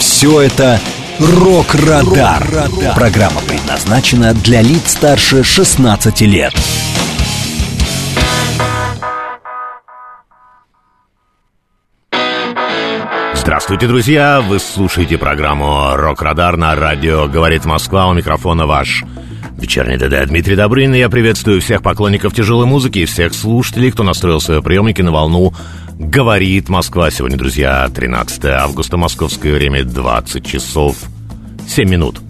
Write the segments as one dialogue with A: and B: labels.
A: Все это «Рок-Радар». Программа предназначена для лиц старше 16 лет.
B: Здравствуйте, друзья! Вы слушаете программу «Рок-Радар» на радио «Говорит Москва». У микрофона ваш Вечерний ДД Дмитрий Добрын, я приветствую всех поклонников тяжелой музыки и всех слушателей, кто настроил свои приемники на волну «Говорит Москва». Сегодня, друзья, 13 августа, московское время, 20 часов 7 минут.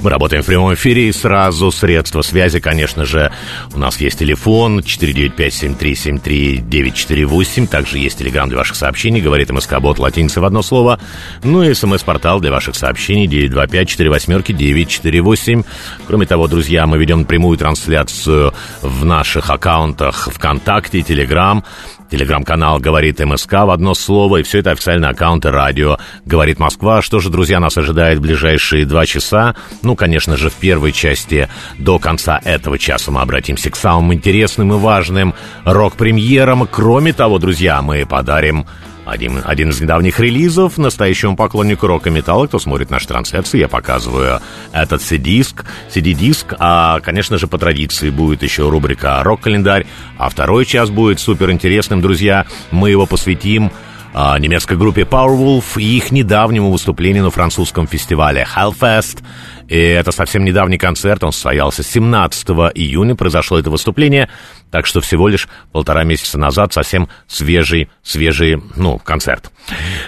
B: Мы работаем в прямом эфире и сразу средства связи, конечно же, у нас есть телефон 495-7373-948, также есть телеграм для ваших сообщений, говорит МСК-бот латиница в одно слово, ну и смс-портал для ваших сообщений 925-48-948. Кроме того, друзья, мы ведем прямую трансляцию в наших аккаунтах ВКонтакте, Телеграм, Телеграм-канал «Говорит МСК» в одно слово, и все это официальные аккаунты радио «Говорит Москва». Что же, друзья, нас ожидает в ближайшие два часа? Ну, конечно же, в первой части до конца этого часа мы обратимся к самым интересным и важным рок-премьерам. Кроме того, друзья, мы подарим один, один из недавних релизов настоящему поклоннику рока металла, кто смотрит наши трансляции, я показываю этот CD-диск, CD-диск, а, конечно же, по традиции будет еще рубрика «Рок-календарь», а второй час будет супер интересным, друзья, мы его посвятим а, немецкой группе Powerwolf и их недавнему выступлению на французском фестивале Hellfest. И это совсем недавний концерт, он состоялся 17 июня, произошло это выступление, так что всего лишь полтора месяца назад совсем свежий, свежий, ну, концерт.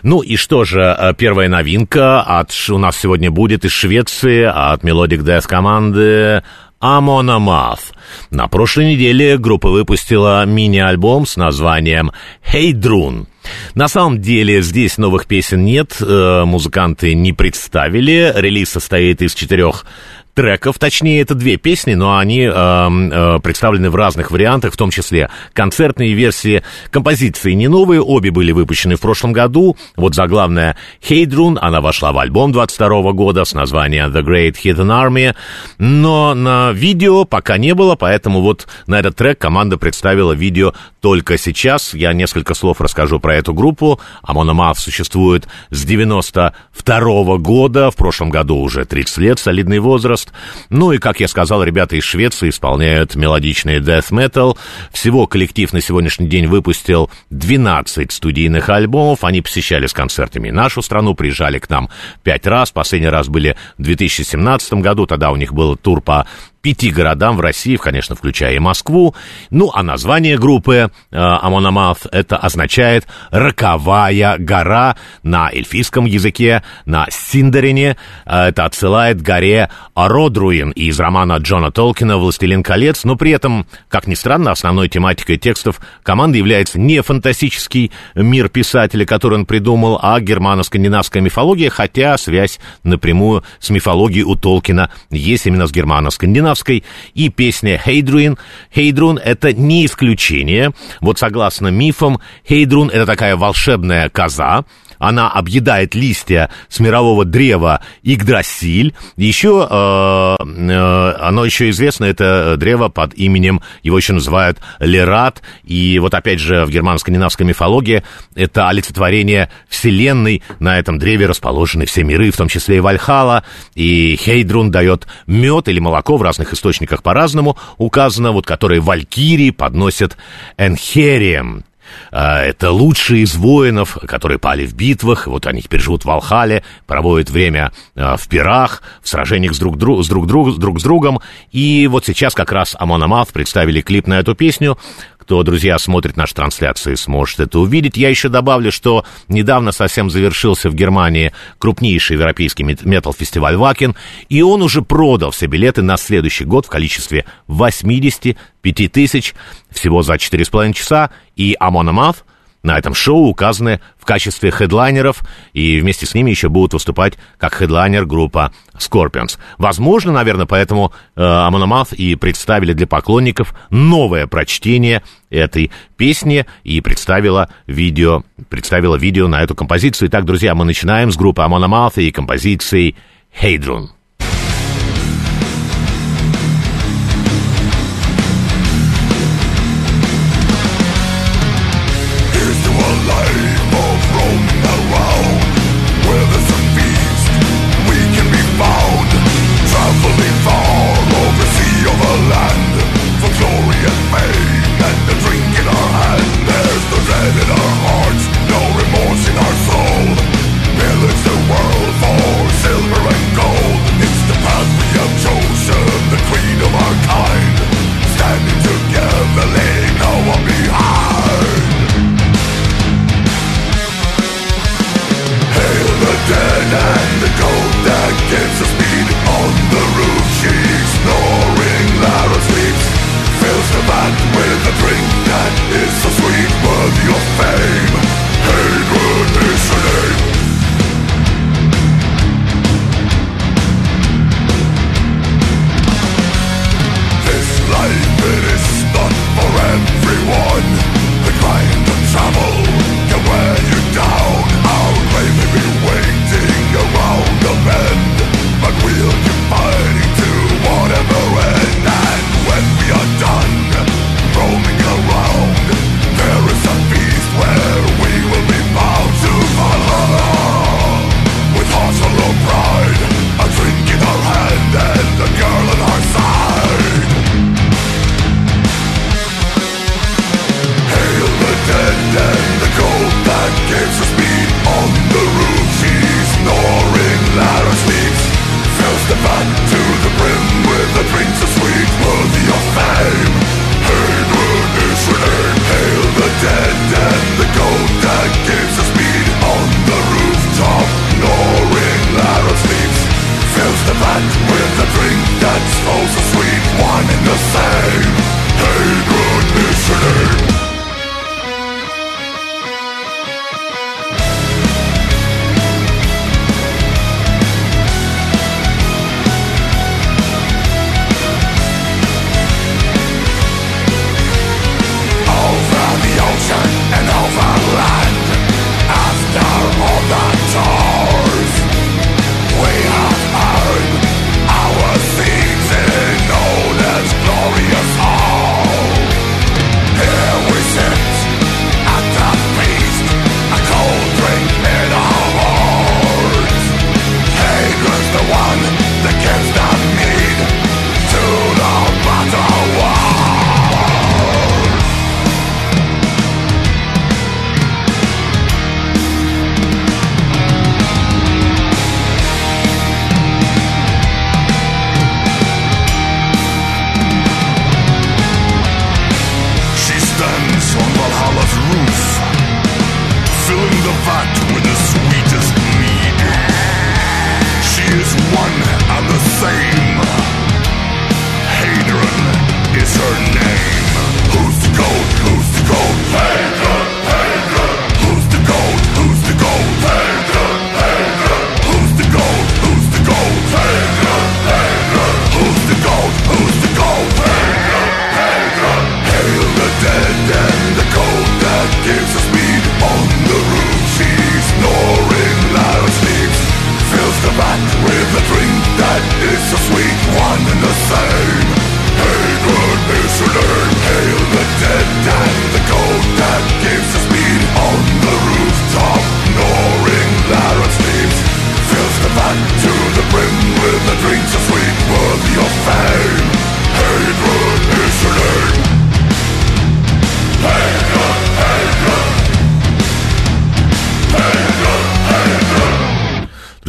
B: Ну и что же, э, первая новинка от, у нас сегодня будет из Швеции, от Melodic Death команды Amon Amarth. На прошлой неделе группа выпустила мини-альбом с названием «Hey Drune». На самом деле здесь новых песен нет, э, музыканты не представили. Релиз состоит из четырех треков, точнее, это две песни, но они э, э, представлены в разных вариантах, в том числе концертные версии композиции не новые, обе были выпущены в прошлом году. Вот заглавная «Heydrun», она вошла в альбом 22 года с названием «The Great Hidden Army», но на видео пока не было, поэтому вот на этот трек команда представила видео только сейчас. Я несколько слов расскажу про эту группу. Амона существует с 92 года, в прошлом году уже 30 лет, солидный возраст. Ну и, как я сказал, ребята из Швеции исполняют мелодичный death metal. Всего коллектив на сегодняшний день выпустил 12 студийных альбомов. Они посещали с концертами нашу страну, приезжали к нам пять раз. Последний раз были в 2017 году. Тогда у них был тур по пяти городам в России, конечно, включая и Москву. Ну, а название группы э, это означает «роковая гора» на эльфийском языке, на Синдарине. Э, это отсылает к горе Родруин из романа Джона Толкина «Властелин колец», но при этом, как ни странно, основной тематикой текстов команды является не фантастический мир писателя, который он придумал, а германо-скандинавская мифология, хотя связь напрямую с мифологией у Толкина есть именно с германо-скандинавской скандинавской, и песня «Хейдрун». «Хейдрун» — это не исключение. Вот согласно мифам, «Хейдрун» — это такая волшебная коза, она объедает листья с мирового древа Игдрасиль. Еще э, э, оно еще известно, это древо под именем, его еще называют Лерат. И вот опять же в германо-скандинавской мифологии это олицетворение Вселенной. На этом древе расположены все миры, в том числе и Вальхала. И Хейдрун дает мед или молоко в разных источниках по-разному указано, вот которые валькирии подносят Энхерием. А, это лучшие из воинов, которые пали в битвах, вот они теперь живут в Валхале, проводят время а, в пирах, в сражениях с друг, друг, с друг, друг, друг с другом. И вот сейчас как раз Амон Амав представили клип на эту песню, кто, друзья, смотрит наши трансляции, сможет это увидеть. Я еще добавлю, что недавно совсем завершился в Германии крупнейший европейский метал-фестиваль Вакен, и он уже продал все билеты на следующий год в количестве 85 тысяч всего за 4,5 часа, и Амон Амав
C: на этом шоу указаны в качестве хедлайнеров, и вместе с ними еще будут выступать как хедлайнер группа Scorpions. Возможно, наверное, поэтому э, и представили для поклонников новое прочтение этой песни и представила видео, представила видео на эту композицию. Итак, друзья, мы начинаем с группы Амономаth и композицией «Хейдрун».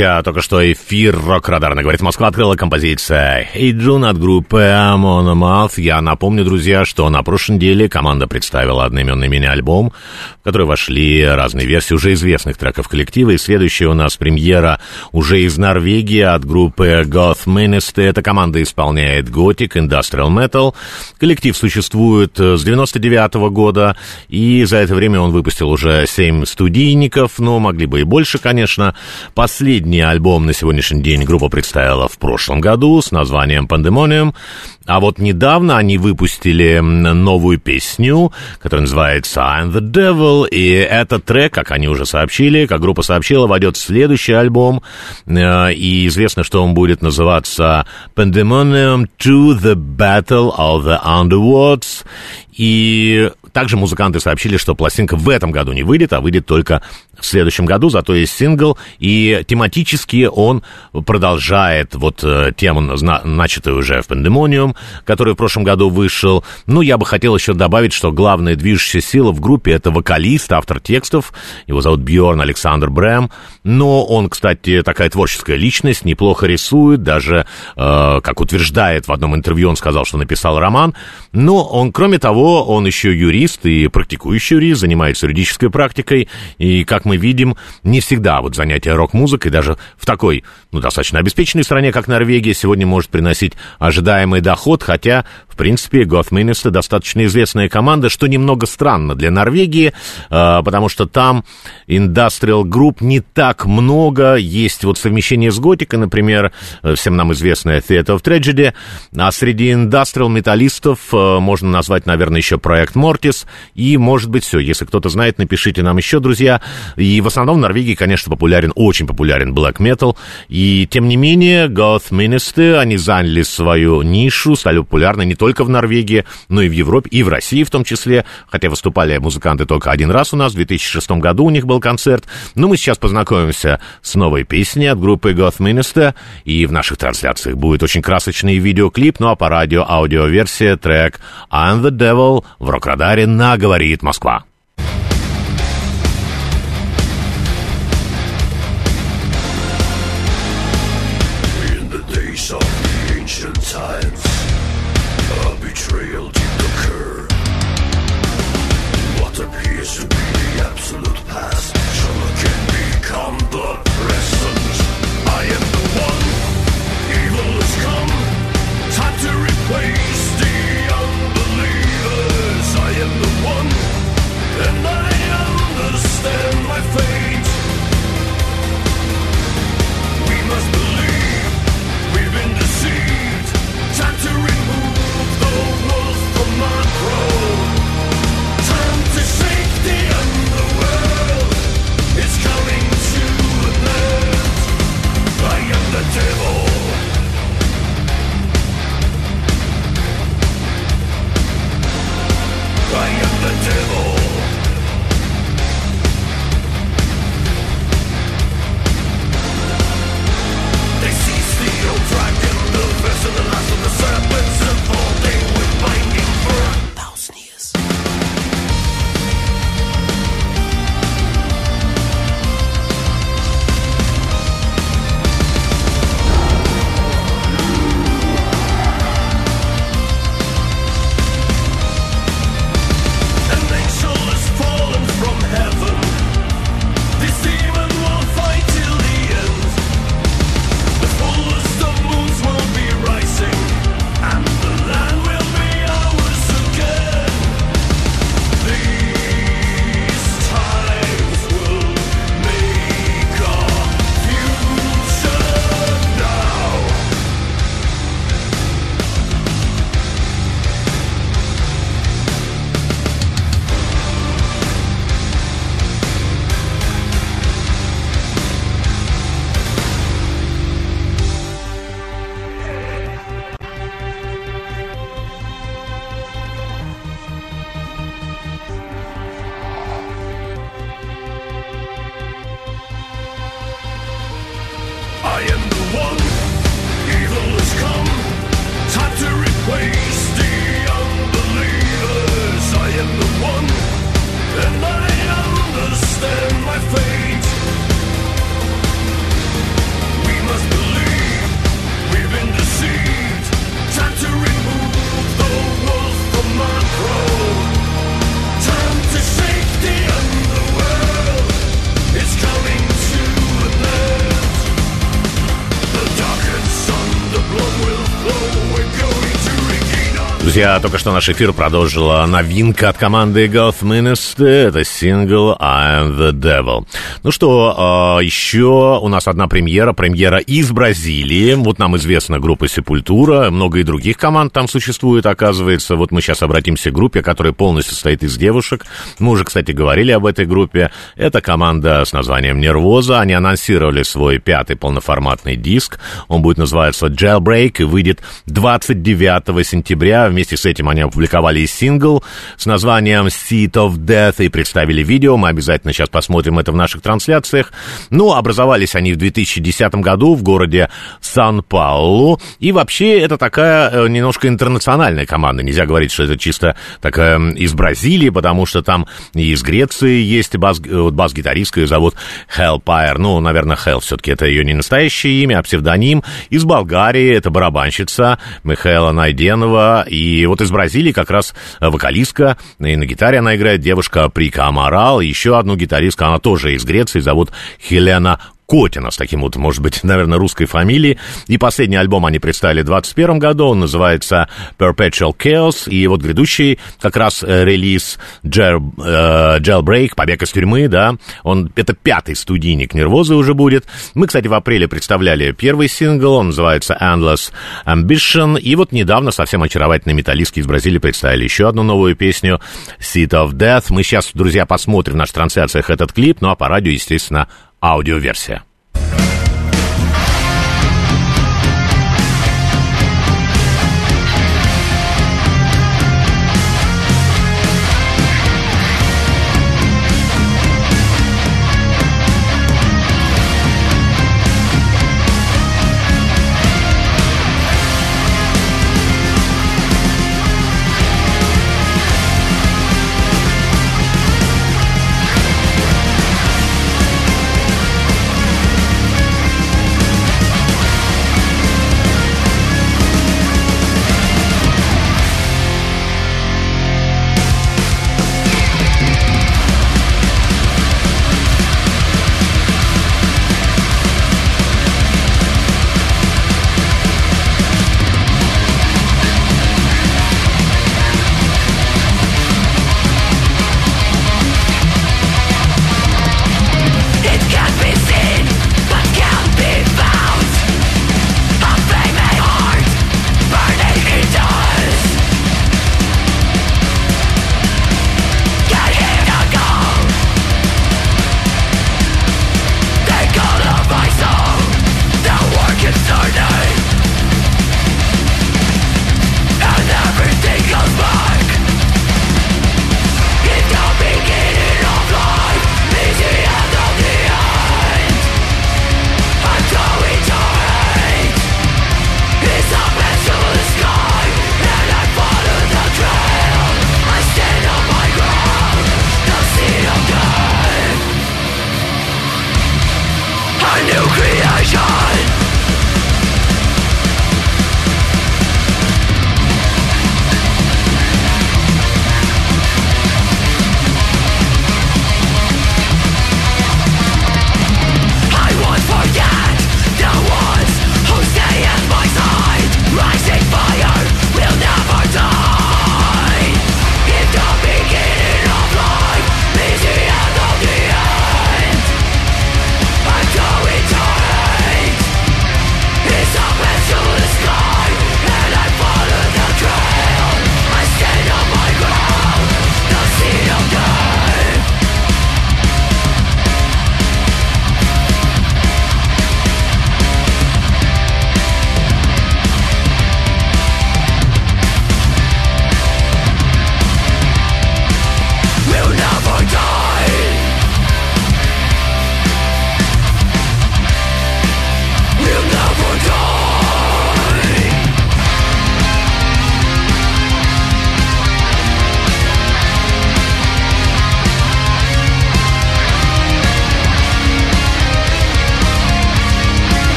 B: Друзья, только что эфир Рок-Радарно, говорит Москва, открыла композиция «Hey June» от группы Amon Mouth. Я напомню, друзья, что на прошлой неделе команда представила одноименный мини-альбом, в который вошли разные версии уже известных треков коллектива. И следующая у нас премьера уже из Норвегии от группы Goth Ministry. Эта команда исполняет готик, industrial metal. Коллектив существует с 99 -го года, и за это время он выпустил уже 7 студийников, но могли бы и больше, конечно. Последний Последний альбом на сегодняшний день группа представила в прошлом году с названием «Пандемониум». А вот недавно они выпустили новую песню, которая называется «I'm the Devil», и этот трек, как они уже сообщили, как группа сообщила, войдет в следующий альбом, э, и известно, что он будет называться «Pandemonium to the Battle of the Underworlds», и также музыканты сообщили, что пластинка в этом году не выйдет, а выйдет только в следующем году, зато есть сингл, и тематически он продолжает вот э, тему, начатую уже в Pandemonium, который в прошлом году вышел. Ну, я бы хотел еще добавить, что главная движущая сила в группе — это вокалист, автор текстов, его зовут Бьорн Александр Брэм, но он, кстати, такая творческая личность, неплохо рисует, даже, э, как утверждает в одном интервью, он сказал, что написал роман, но он, кроме того, он еще юрист, и практикующий юрист, занимается юридической практикой, и, как мы видим, не всегда вот занятие рок-музыкой даже в такой, ну, достаточно обеспеченной стране, как Норвегия, сегодня может приносить ожидаемый доход, хотя, в принципе, Gothminister достаточно известная команда, что немного странно для Норвегии, э, потому что там Industrial Group не так много, есть вот совмещение с готикой, например, э, всем нам известная Theater of Tragedy, а среди Industrial металлистов э, можно назвать, наверное, еще проект Кертис, и, может быть, все. Если кто-то знает, напишите нам еще, друзья. И в основном в Норвегии, конечно, популярен, очень популярен black metal, и, тем не менее, Goth Ministry, они заняли свою нишу, стали популярны не только в Норвегии, но и в Европе, и в России в том числе, хотя выступали музыканты только один раз у нас, в 2006 году у них был концерт. Но мы сейчас познакомимся с новой песней от группы Goth Minister, и в наших трансляциях будет очень красочный видеоклип, ну а по радио аудиоверсия трек I'm the Devil в рок-радаре говорит Москва. Друзья, только что наш эфир продолжила новинка от команды Goth Minister. Это сингл I'm the Devil. Ну что, э, еще у нас одна премьера, премьера из Бразилии. Вот нам известна группа Сепультура, много и других команд там существует, оказывается. Вот мы сейчас обратимся к группе, которая полностью состоит из девушек. Мы уже, кстати, говорили об этой группе. Это команда с названием Нервоза. Они анонсировали свой пятый полноформатный диск. Он будет называться Jailbreak и выйдет 29 сентября. Вместе с этим они опубликовали сингл с названием Seat of Death и представили видео. Мы обязательно сейчас посмотрим это в наших трансляциях. Ну, образовались они в 2010 году в городе Сан-Паулу. И вообще это такая э, немножко интернациональная команда. Нельзя говорить, что это чисто такая из Бразилии, потому что там и из Греции есть бас, э, бас-гитаристка, ее зовут Hellpire. Ну, наверное, Hell все-таки это ее не настоящее имя, а псевдоним. Из Болгарии это барабанщица Михаила Найденова. И вот из Бразилии как раз вокалистка, и на гитаре она играет девушка Прика Амарал. Еще одну гитаристку, она тоже из Греции, зовут Хелена Котина с таким вот, может быть, наверное, русской фамилией. И последний альбом они представили в 2021 году, он называется Perpetual Chaos, и вот грядущий как раз э, релиз Jail, э, Jailbreak, Побег из тюрьмы, да, он, это пятый студийник Нервозы уже будет. Мы, кстати, в апреле представляли первый сингл, он называется Endless Ambition, и вот недавно совсем очаровательные металлистки из Бразилии представили еще одну новую песню Seat of Death. Мы сейчас, друзья, посмотрим в наших трансляциях этот клип, ну а по радио, естественно, аудиоверсия.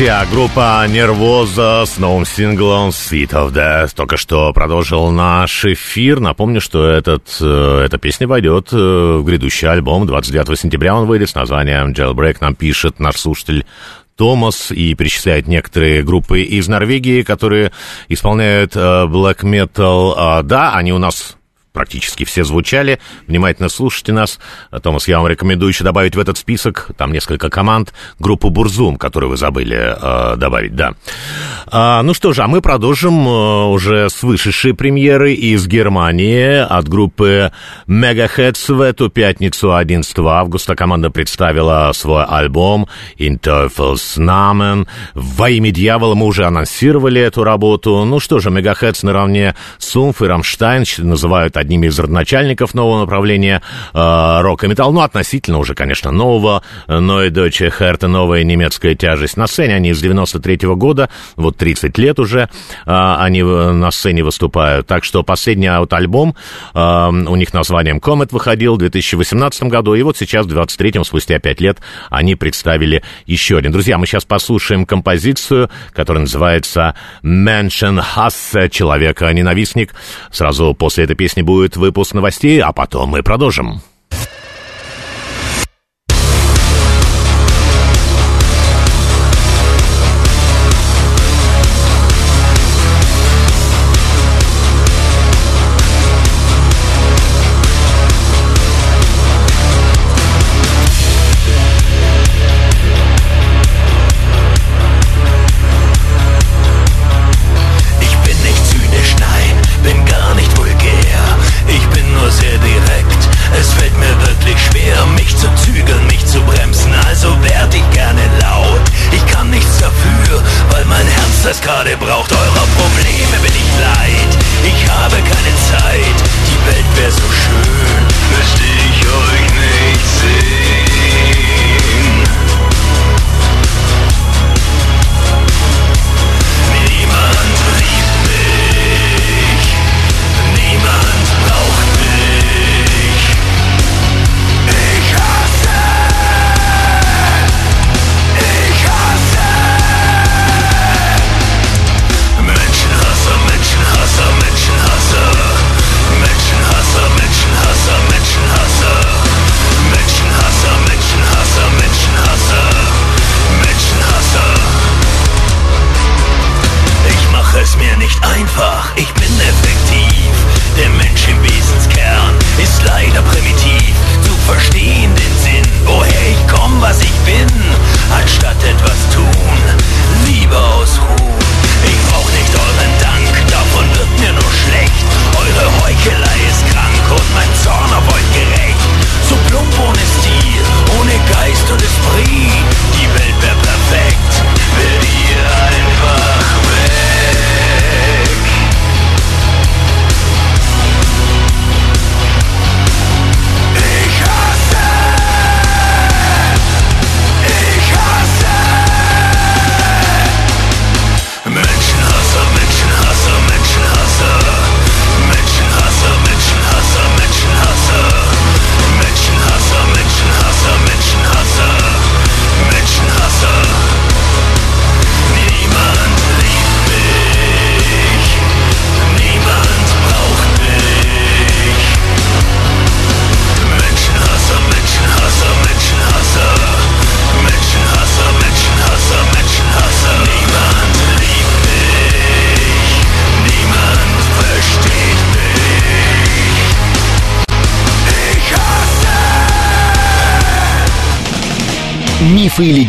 B: Друзья, группа Нервоза с новым синглом Sweet of Death только что продолжил наш эфир. Напомню, что этот, э, эта песня войдет э, в грядущий альбом. 29 сентября он выйдет с названием Jailbreak. Нам пишет наш слушатель Томас и перечисляет некоторые группы из Норвегии, которые исполняют э, black metal. А, да, они у нас практически все звучали. Внимательно слушайте нас. Томас, я вам рекомендую еще добавить в этот список, там несколько команд, группу Burzum, которую вы забыли э, добавить, да. А, ну что же, а мы продолжим э, уже с вышедшей премьеры из Германии от группы Megaherz в эту пятницу 11 августа. Команда представила свой альбом Teufels Namen. Во имя дьявола мы уже анонсировали эту работу. Ну что же, Megaherz наравне с Oomph! и Рамштайн называют одними из родоначальников нового направления э, рок и металл. Ну, относительно уже, конечно, нового. Но и Deutsche Härte, новая немецкая тяжесть. На сцене они с 93 -го года, вот 30 лет уже э, они на сцене выступают. Так что последний вот альбом э, у них названием Comet выходил в 2018 году. И вот сейчас, в 23-м, спустя 5 лет, они представили еще один. Друзья, мы сейчас послушаем композицию, которая называется Menschenhasse, человека-ненавистник. Сразу после этой песни будет выпуск новостей, а потом мы продолжим.
A: gerade braucht eurer Probleme bin ich leid. Ich habe keine Zeit, die Welt wäre so schön, müsste ich euch?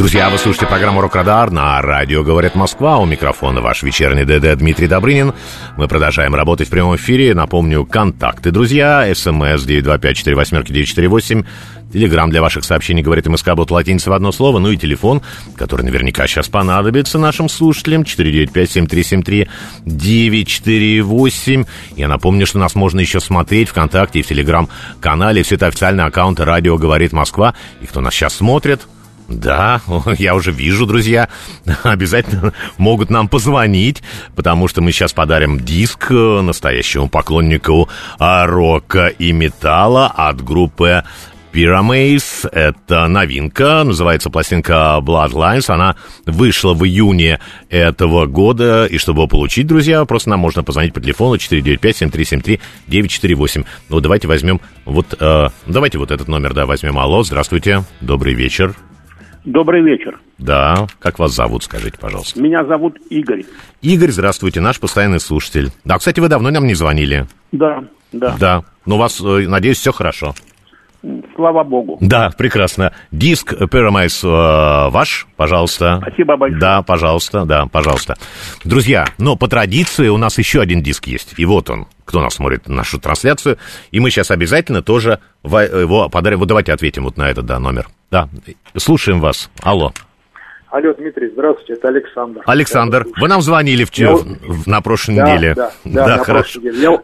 B: Друзья, вы слушаете программу «Рок-Радар» на радио «Говорит Москва». У микрофона ваш вечерний ДД Дмитрий Добрынин. Мы продолжаем работать в прямом эфире. Напомню, контакты, друзья. СМС 925-48-948. Телеграмм для ваших сообщений говорит МСК бот латиница в одно слово. Ну и телефон, который наверняка сейчас понадобится нашим слушателям. 495-7373-948. Я напомню, что нас можно еще смотреть ВКонтакте и в Телеграм-канале. Все это официальные аккаунты радио «Говорит Москва». И кто нас сейчас смотрит – Да, я уже вижу, друзья. Обязательно могут нам позвонить, потому что мы сейчас подарим диск настоящему поклоннику рока и металла от группы Pyramaze. Это новинка, называется пластинка Bloodlines. Она вышла в июне этого года. И чтобы его получить, друзья, просто нам можно позвонить по телефону 495-7373-948. Ну, давайте возьмем вот... Э, давайте вот этот номер, да, возьмем. Алло, здравствуйте, добрый вечер.
D: Добрый вечер.
B: Да, как вас зовут, скажите, пожалуйста.
D: Меня зовут Игорь.
B: Игорь, здравствуйте, наш постоянный слушатель. Да, кстати, вы давно нам не звонили.
D: Да, да.
B: Да, ну у вас, э, надеюсь, все хорошо.
D: Слава богу.
B: Да, прекрасно. Диск Pyramise э, ваш, пожалуйста.
D: Спасибо большое.
B: Да, пожалуйста, да, пожалуйста. Друзья, но по традиции у нас еще один диск есть. И вот он, кто нас смотрит нашу трансляцию. И мы сейчас обязательно тоже его подарим. Вот давайте ответим вот на этот, да, номер. Да, слушаем вас. Алло.
E: Алло, Дмитрий, здравствуйте, это Александр.
B: Александр, вы нам звонили вчера, я... на прошлой
E: да,
B: неделе.
E: Да, да, да на хорошо. Неделе. Я,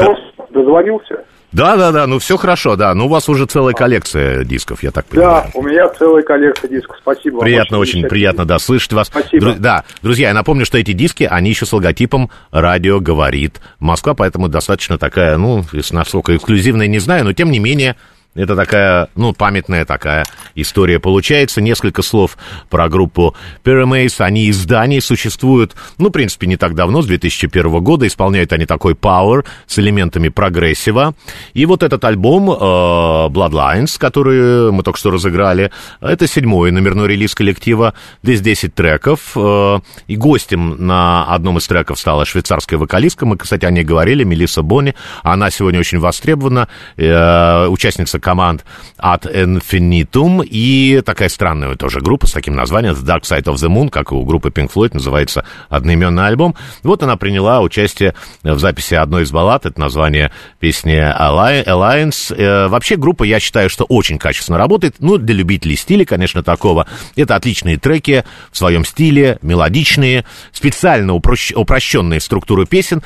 E: я вас дозвонился.
B: Да, да, да, ну все хорошо, да. Ну у вас уже целая коллекция дисков, я так
E: понимаю. Да, у меня целая коллекция дисков, спасибо.
B: Приятно, очень приятно, да, слышать вас.
E: Спасибо.
B: Дру- да, друзья, я напомню, что эти диски, они еще с логотипом «Радио говорит Москва», поэтому достаточно такая, ну, насколько эксклюзивная, не знаю, но тем не менее это такая, ну, памятная такая история получается. Несколько слов про группу Pyramaze. Они из Дании существуют, ну, в принципе, не так давно, с 2001 года. Исполняют они такой power с элементами прогрессива. И вот этот альбом э, Bloodlines, который мы только что разыграли, это седьмой номерной релиз коллектива. Здесь 10 треков. Э, и гостем на одном из треков стала швейцарская вокалистка. Мы, кстати, о ней говорили, Мелисса Бонни. Она сегодня очень востребована. Э, участница команд от Infinitum и такая странная тоже группа с таким названием The Dark Side of the Moon, как у группы Pink Floyd называется одноименный альбом. Вот она приняла участие в записи одной из баллад, это название песни Alliance. Э, вообще группа, я считаю, что очень качественно работает, ну, для любителей стиля, конечно, такого. Это отличные треки в своем стиле, мелодичные, специально упрощ... упрощенные структуры песен,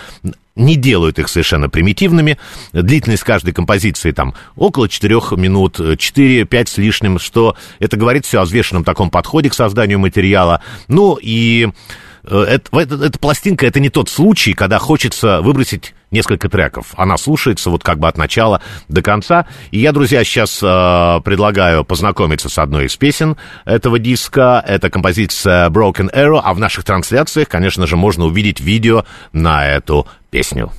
B: не делают их совершенно примитивными. Длительность каждой композиции там около 4 минут, 4-5 с лишним, что это говорит все о взвешенном таком подходе к созданию материала. Ну и э, это, это, эта пластинка это не тот случай, когда хочется выбросить несколько треков. Она слушается вот как бы от начала до конца. И я, друзья, сейчас э, предлагаю познакомиться с одной из песен этого диска. Это композиция Broken Arrow, а в наших трансляциях, конечно же, можно увидеть видео на эту песню.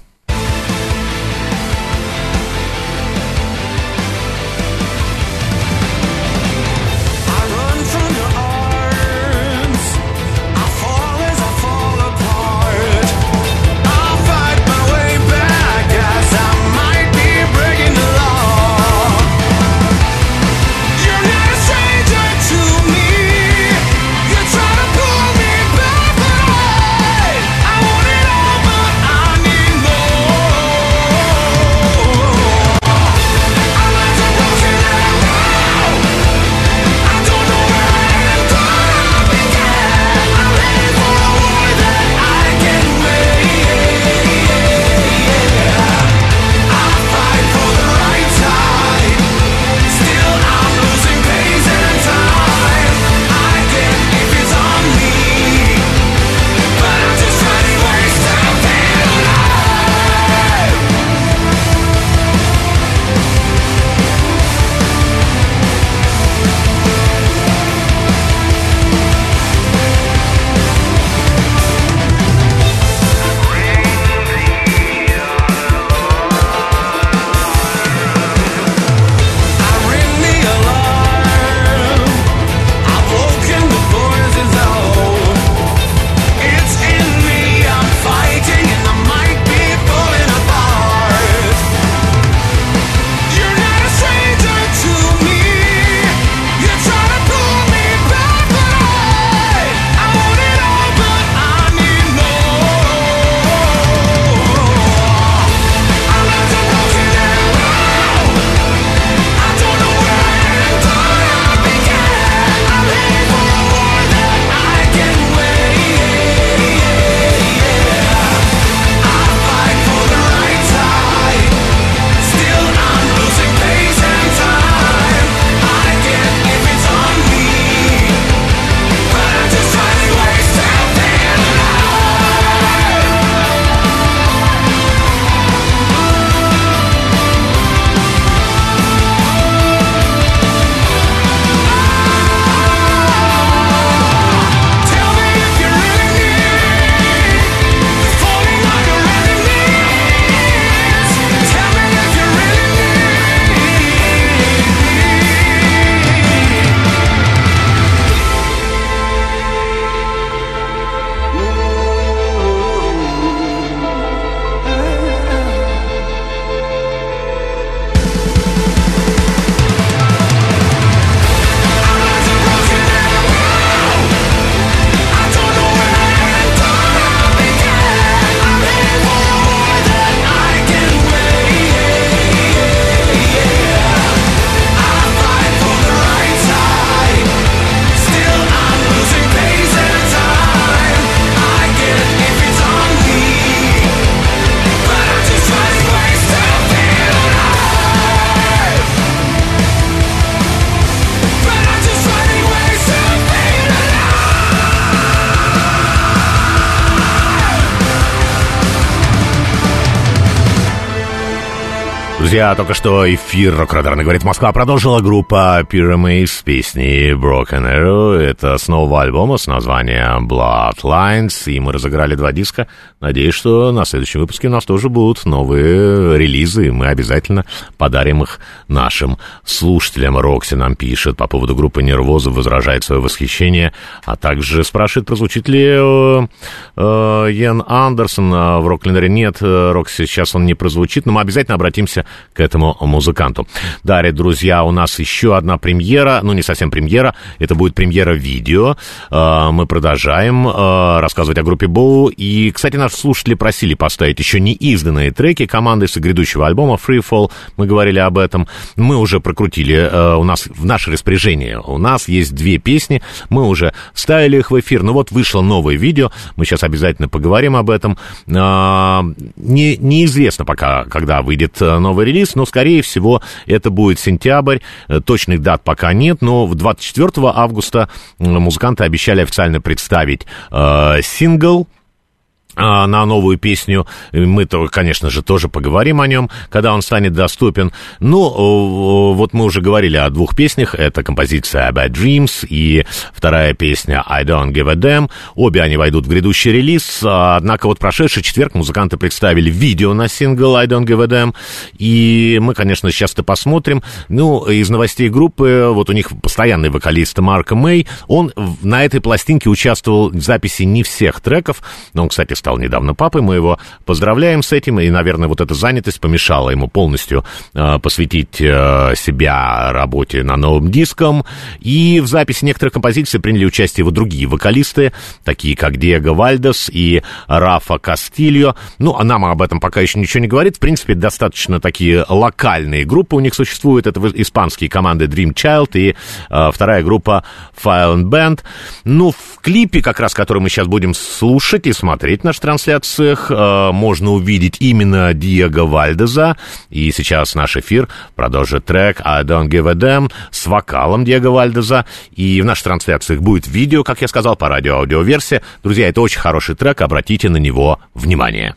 B: Друзья, только что эфир Рок-Радарный говорит Москва продолжила группа Pyramids с песней Broken Arrow. Это с нового альбома с названием Bloodlines. И мы разыграли два диска. Надеюсь, что на следующем выпуске у нас тоже будут новые релизы. И мы обязательно подарим их нашим слушателям. Рокси нам пишет по поводу группы Нервоза, возражает свое восхищение, а также спрашивает, прозвучит ли э, э, Андерсон э, в рок-календаре. Нет, э, Рокси, сейчас он не прозвучит, но мы обязательно обратимся к этому музыканту. Далее, друзья, у нас еще одна премьера, ну, не совсем премьера, это будет премьера видео. А, мы продолжаем а, рассказывать о группе Боу. И, кстати, наши слушатели просили поставить еще не изданные треки команды с грядущего альбома Free Fall. Мы говорили об этом. Мы уже прокрутили а, у нас в наше распоряжение. У нас есть две песни. Мы уже ставили их в эфир. Но вот вышло новое видео. Мы сейчас обязательно поговорим об этом. Не, неизвестно пока, когда выйдет новый релиз, но, скорее всего, это будет сентябрь. Э, точных дат пока нет, но в 24 августа музыканты обещали официально представить э, сингл на новую песню. Мы-то, конечно же, тоже поговорим о нем, когда он станет доступен. Ну, вот мы уже говорили о двух песнях. Это композиция Bad Dreams и вторая песня I Don't Give a Damn. Обе они войдут в грядущий релиз. Однако вот прошедший четверг музыканты представили видео на сингл I Don't Give a Damn. И мы, конечно, сейчас-то посмотрим. Ну, из новостей группы, вот у них постоянный вокалист Марк Мэй, он на этой пластинке участвовал в записи не всех треков, но он, кстати, стал недавно папой, мы его поздравляем с этим, и, наверное, вот эта занятость помешала ему полностью э, посвятить э, себя работе на новом диском, и в записи некоторых композиций приняли участие его другие вокалисты, такие как Диего Вальдес и Рафа Кастильо, ну, а нам об этом пока еще ничего не говорит, в принципе, достаточно такие локальные группы у них существуют, это испанские команды Dream Child и э, вторая группа File and Band, ну, в клипе, как раз, который мы сейчас будем слушать и смотреть на наших трансляциях э, можно увидеть именно Диего Вальдеза. И сейчас наш эфир продолжит трек I Don't Give a Damn с вокалом Диего Вальдеза. И в наших трансляциях будет видео, как я сказал, по радио-аудиоверсии. Друзья, это очень хороший трек, обратите на него внимание.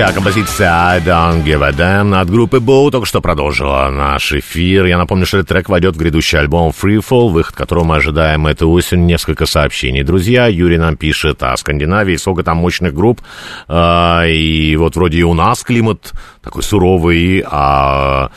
B: Друзья, композиция I Don't Give a Damn от группы Bow только что продолжила наш эфир. Я напомню, что этот трек войдет в грядущий альбом Freefall, выход которого мы ожидаем этой осенью. Несколько сообщений. Друзья, Юрий нам пишет о Скандинавии, сколько там мощных групп. А, и вот вроде и у нас климат такой суровый, а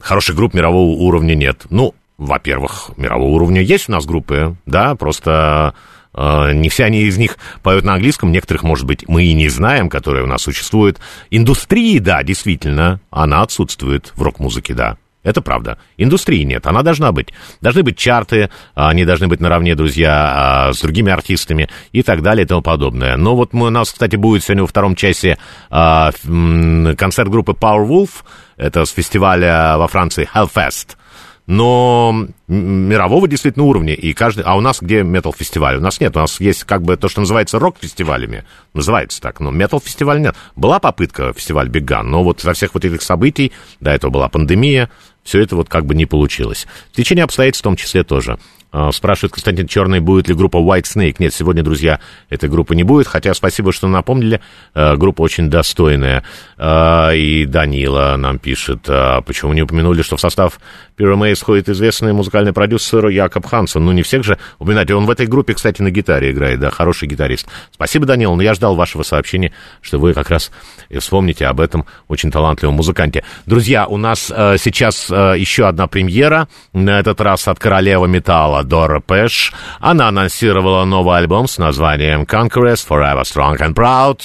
B: хороших групп мирового уровня нет. Ну, во-первых, мирового уровня есть у нас группы, да, просто не все они из них поют на английском, некоторых, может быть, мы и не знаем, которые у нас существуют. Индустрии, да, действительно, она отсутствует в рок-музыке, да. Это правда. Индустрии нет, она должна быть. Должны быть чарты, они должны быть наравне, друзья, с другими артистами и так далее и тому подобное. Но вот мы, у нас, кстати, будет сегодня во втором часе концерт группы Powerwolf, это с фестиваля во Франции Hellfest но мирового действительно уровня, и каждый... А у нас где метал-фестиваль? У нас нет, у нас есть как бы то, что называется рок-фестивалями, называется так, но метал-фестиваль нет. Была попытка фестиваль Gun, но вот во всех вот этих событий, до этого была пандемия, все это вот как бы не получилось. В течение обстоятельств в том числе тоже. А, спрашивает Константин Черный, будет ли группа White Snake. Нет, сегодня, друзья, этой группы не будет, хотя спасибо, что напомнили. А, группа очень достойная. А, и Данила нам пишет, почему не упомянули, что в состав Pyramase входит известный музыкальный продюсер Якоб Хансон. Ну, не всех же упоминать. Он в этой группе, кстати, на гитаре играет, да, хороший гитарист. Спасибо, Данил, но я ждал вашего сообщения, что вы как раз вспомните об этом очень талантливом музыканте. Друзья, у нас сейчас еще одна премьера, на этот раз от королевы металла Дора Пэш. Она анонсировала новый альбом с названием Conquerors Forever Strong and Proud.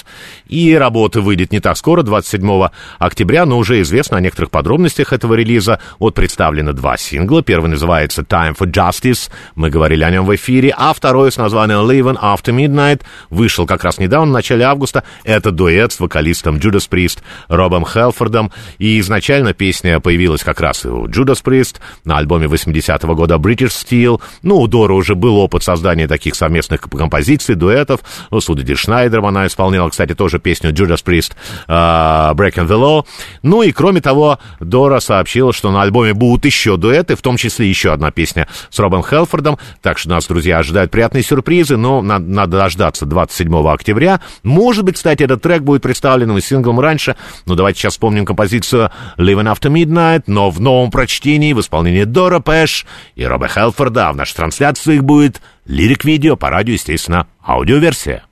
B: И работа выйдет не так скоро, 27 октября, но уже известно о некоторых подробностях этого релиза. Вот представлено два сингла. Первый называется Time for Justice, мы говорили о нем в эфире, а второй с названием Living After Midnight вышел как раз недавно, в начале августа. Это дуэт с вокалистом Judas Priest Робом Хелфордом. И изначально песня появилась как раз у Judas Priest на альбоме 80-го года British Steel. Ну, у Дора уже был опыт создания таких совместных композиций, дуэтов. Ну, с Уди Шнайдером она исполняла, кстати, тоже песню Judas Priest uh, Breaking the Law. Ну и, кроме того, Дора сообщила, что на альбоме будут еще дуэты, в том числе еще одна песня с Робом Хелфордом. Так что нас, друзья, ожидают приятные сюрпризы, но надо, надо дождаться 27 октября. Может быть, кстати, этот трек будет представлен синглом раньше. Но давайте сейчас вспомним композицию Living After Midnight, но в новом прочтении в исполнении Дора Пэш и Роба Хелфорда. В нашей трансляции их будет лирик-видео по радио, естественно, аудиоверсия.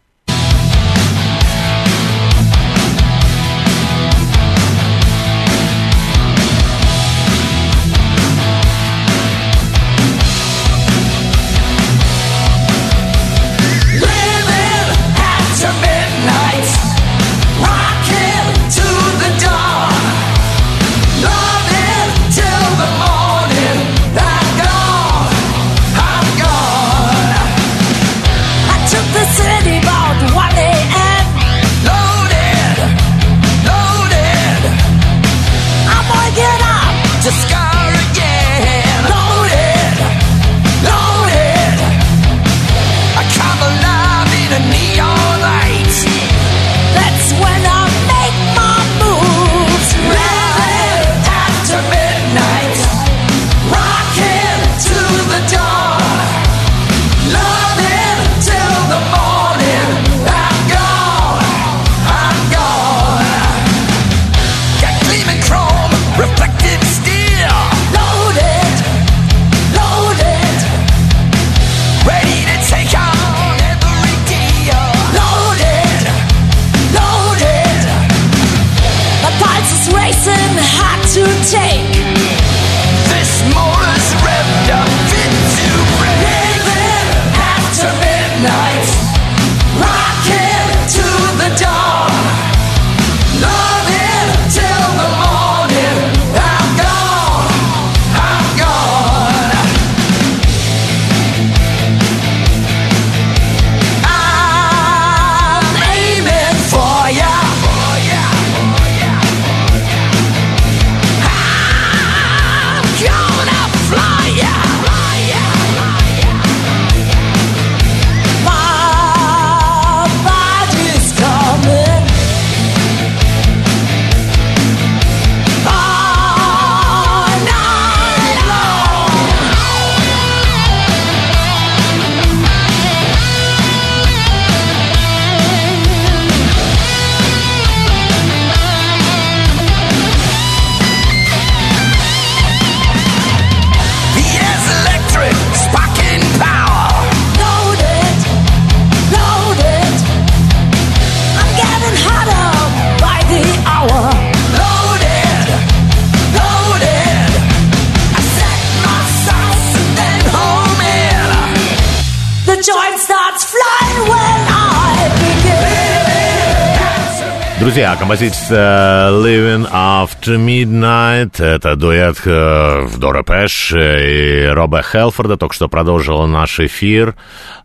F: Друзья, композиция Living After Midnight Это дуэт э, Дора Пэш и Роба Хелфорда Только что продолжила наш эфир.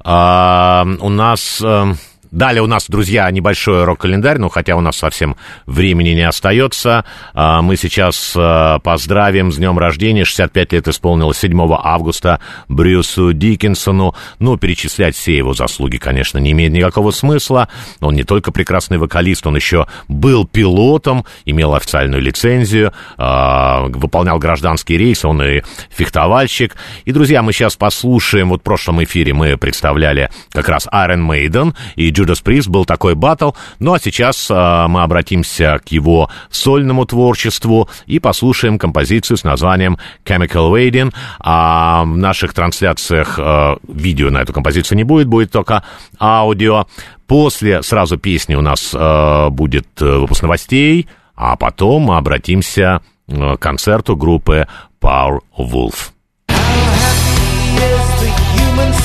F: А, У нас... Э, Далее у нас, друзья, небольшой рок-календарь, ну, хотя у нас совсем времени не остается. А, мы сейчас а, поздравим с днем рождения. 65 лет исполнилось 7 августа Брюсу Диккенсону. Ну, перечислять все его заслуги, конечно, не имеет никакого смысла. Он не только прекрасный вокалист, он еще был пилотом, имел официальную лицензию, а, выполнял гражданский рейс, он и фехтовальщик. И, друзья, мы сейчас послушаем, вот в прошлом эфире мы представляли как раз Iron Maiden и Judas Priest был такой батл. Ну а сейчас э, мы обратимся к его сольному творчеству и послушаем композицию с названием Chemical Wading. А в наших трансляциях э, видео на эту композицию не будет, будет только аудио. После сразу песни у нас э, будет выпуск новостей, а потом мы обратимся к концерту группы Power Wolf.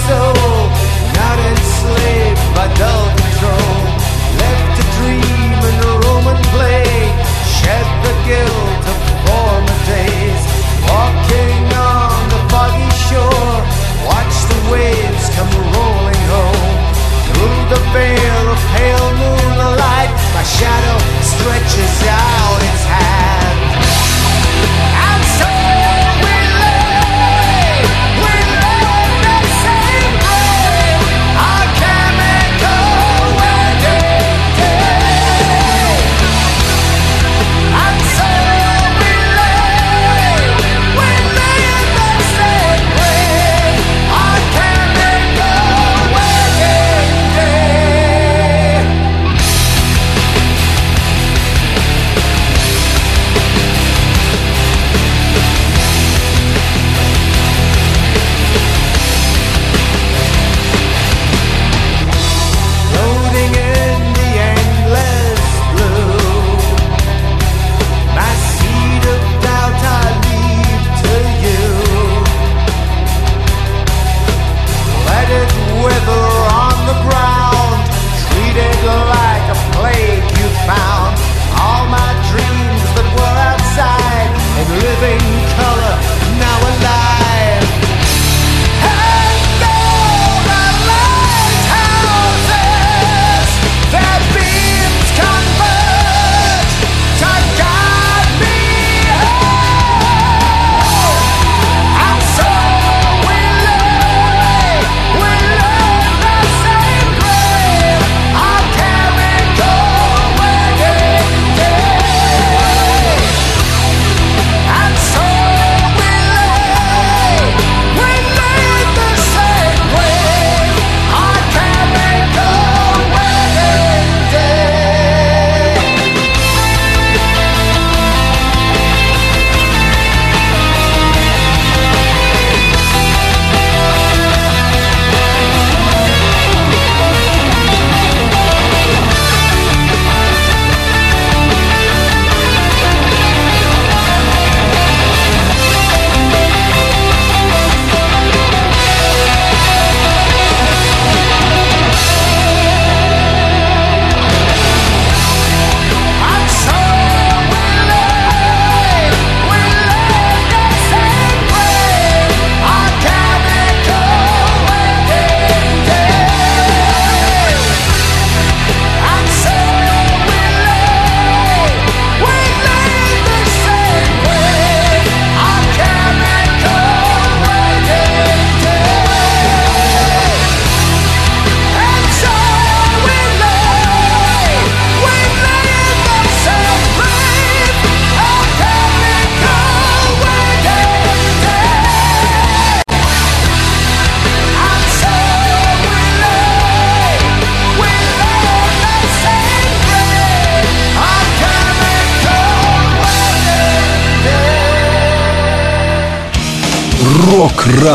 F: soul, not enslaved by. Left to dream shed the guilt of former days. Walking on the foggy shore, watch the waves come rolling home. Through the veil of pale moonlight, my shadow stretches out.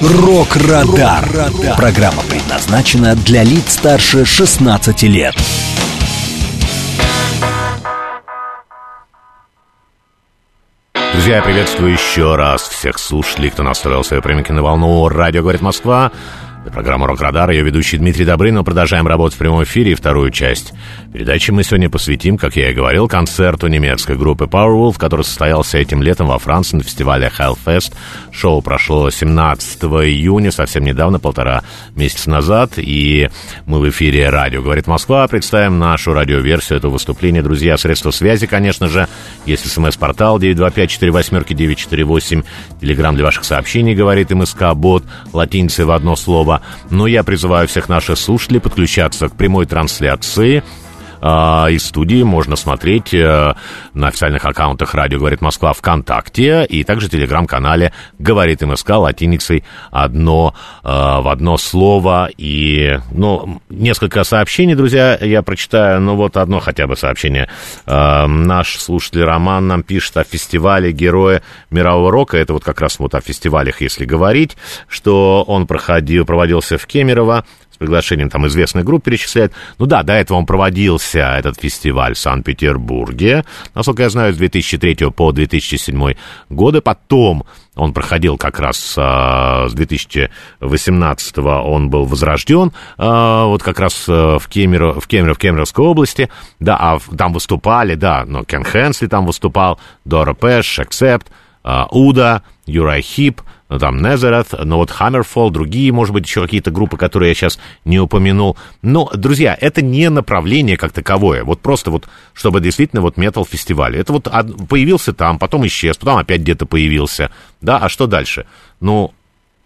A: «Рок-Радар». Программа предназначена для лиц старше 16 лет.
B: Друзья, я приветствую еще раз всех слушателей, кто настроил свои приемники на волну «Радио говорит Москва». Это программа «Рок-Радар», ее ведущий Дмитрий Добрын. Мы продолжаем работать в прямом эфире и вторую часть передачи мы сегодня посвятим, как я и говорил, концерту немецкой группы Powerwolf, который состоялся этим летом во Франции на фестивале Hellfest. Шоу прошло 17 июня, совсем недавно, полтора месяца назад, и мы в эфире «Радио говорит Москва». Представим нашу радиоверсию этого выступления. Друзья, средства связи, конечно же, есть смс-портал 925-48-948, телеграмм для ваших сообщений, говорит МСК-бот, латиницей в одно слово. Но я призываю всех наших слушателей подключаться к прямой трансляции из студии можно смотреть э, на официальных аккаунтах «Радио говорит Москва» ВКонтакте и также телеграм-канале «Говорит МСК» латиницей одно э, в одно слово. И, ну, несколько сообщений, друзья, я прочитаю, ну, вот одно хотя бы сообщение. Э, наш слушатель Роман нам пишет о фестивале «Герои мирового рока». Это вот как раз вот о фестивалях, если говорить, что он проходил, проводился в Кемерово с приглашением там известных групп перечисляет. Ну да, до этого он проводился, этот фестиваль в Санкт-Петербурге, насколько я знаю, с 2003 по 2007 годы. Потом он проходил как раз а, с 2018 он был возрожден, а, вот как раз а, в, Кемерово, в, Кемерово, в Кемеровской области, да, а там выступали, да, но Кен Хенсли там выступал, Дора Пэш, Accept, а, Уда, Юрай Хип, ну, там Незерет, но вот Hammerfall, другие, может быть, еще какие-то группы, которые я сейчас не упомянул. Но, друзья, это не направление как таковое. Вот просто вот, чтобы действительно вот метал-фестиваль. Это вот появился там, потом исчез, потом опять где-то появился. Да, а что дальше? Ну,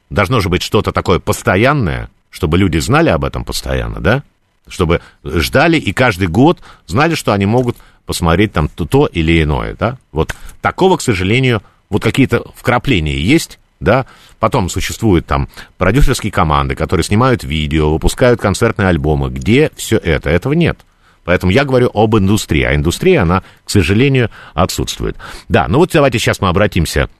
B: должно же быть что-то такое постоянное, чтобы люди знали об этом постоянно, да? Чтобы ждали и каждый год знали, что они могут посмотреть там то, то или иное, да? Вот такого, к сожалению, вот какие-то вкрапления есть, да, потом существуют там продюсерские команды, которые снимают видео, выпускают концертные альбомы, где все это, этого нет. Поэтому я говорю об индустрии, а индустрия, она, к сожалению, отсутствует. Да, ну вот давайте сейчас мы обратимся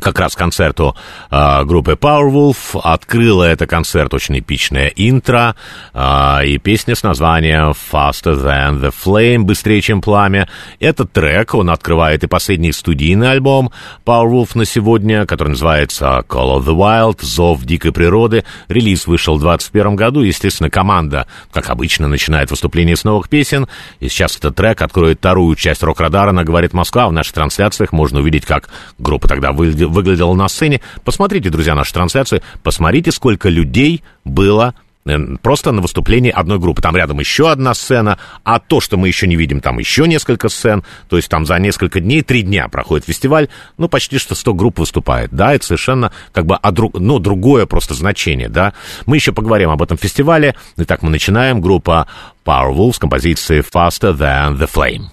B: как раз концерту э, группы Powerwolf. Открыла это концерт очень эпичное интро э, и песня с названием Faster Than the Flame, быстрее, чем пламя. Этот трек, он открывает и последний студийный альбом Powerwolf на сегодня, который называется Call of the Wild, Зов дикой природы. Релиз вышел в 2021 году. Естественно, команда, как обычно, начинает выступление с новых песен. И сейчас этот трек откроет вторую часть рок-радара на «Говорит Москва». В наших трансляциях можно увидеть, как группа тогда выглядит выглядело на сцене. Посмотрите, друзья, нашу трансляцию. Посмотрите, сколько людей было э, просто на выступлении одной группы. Там рядом еще одна сцена, а то, что мы еще не видим, там еще несколько сцен. То есть там за несколько дней, три дня проходит фестиваль, ну, почти что 100 групп выступает. Да, это совершенно как бы, ну, другое просто значение, да. Мы еще поговорим об этом фестивале. Итак, мы начинаем. Группа Powerwolf с композицией Faster Than the Flame.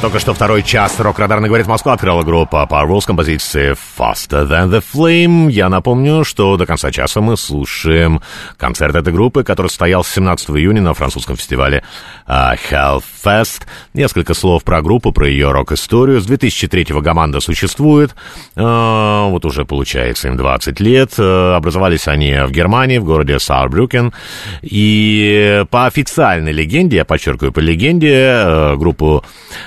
B: Только что второй час рок-радарно говорит Москва открыла группа Powerwall с композицией Faster Than The Flame. Я напомню, что до конца часа мы слушаем концерт этой группы, который состоялся 17 июня на французском фестивале uh, Hellfest. Несколько слов про группу, про ее рок-историю. С 2003 го команда существует. Uh, вот уже получается им 20 лет. Uh, образовались они в Германии, в городе Саарбрюкен. И по официальной легенде, я подчеркиваю, по легенде, группу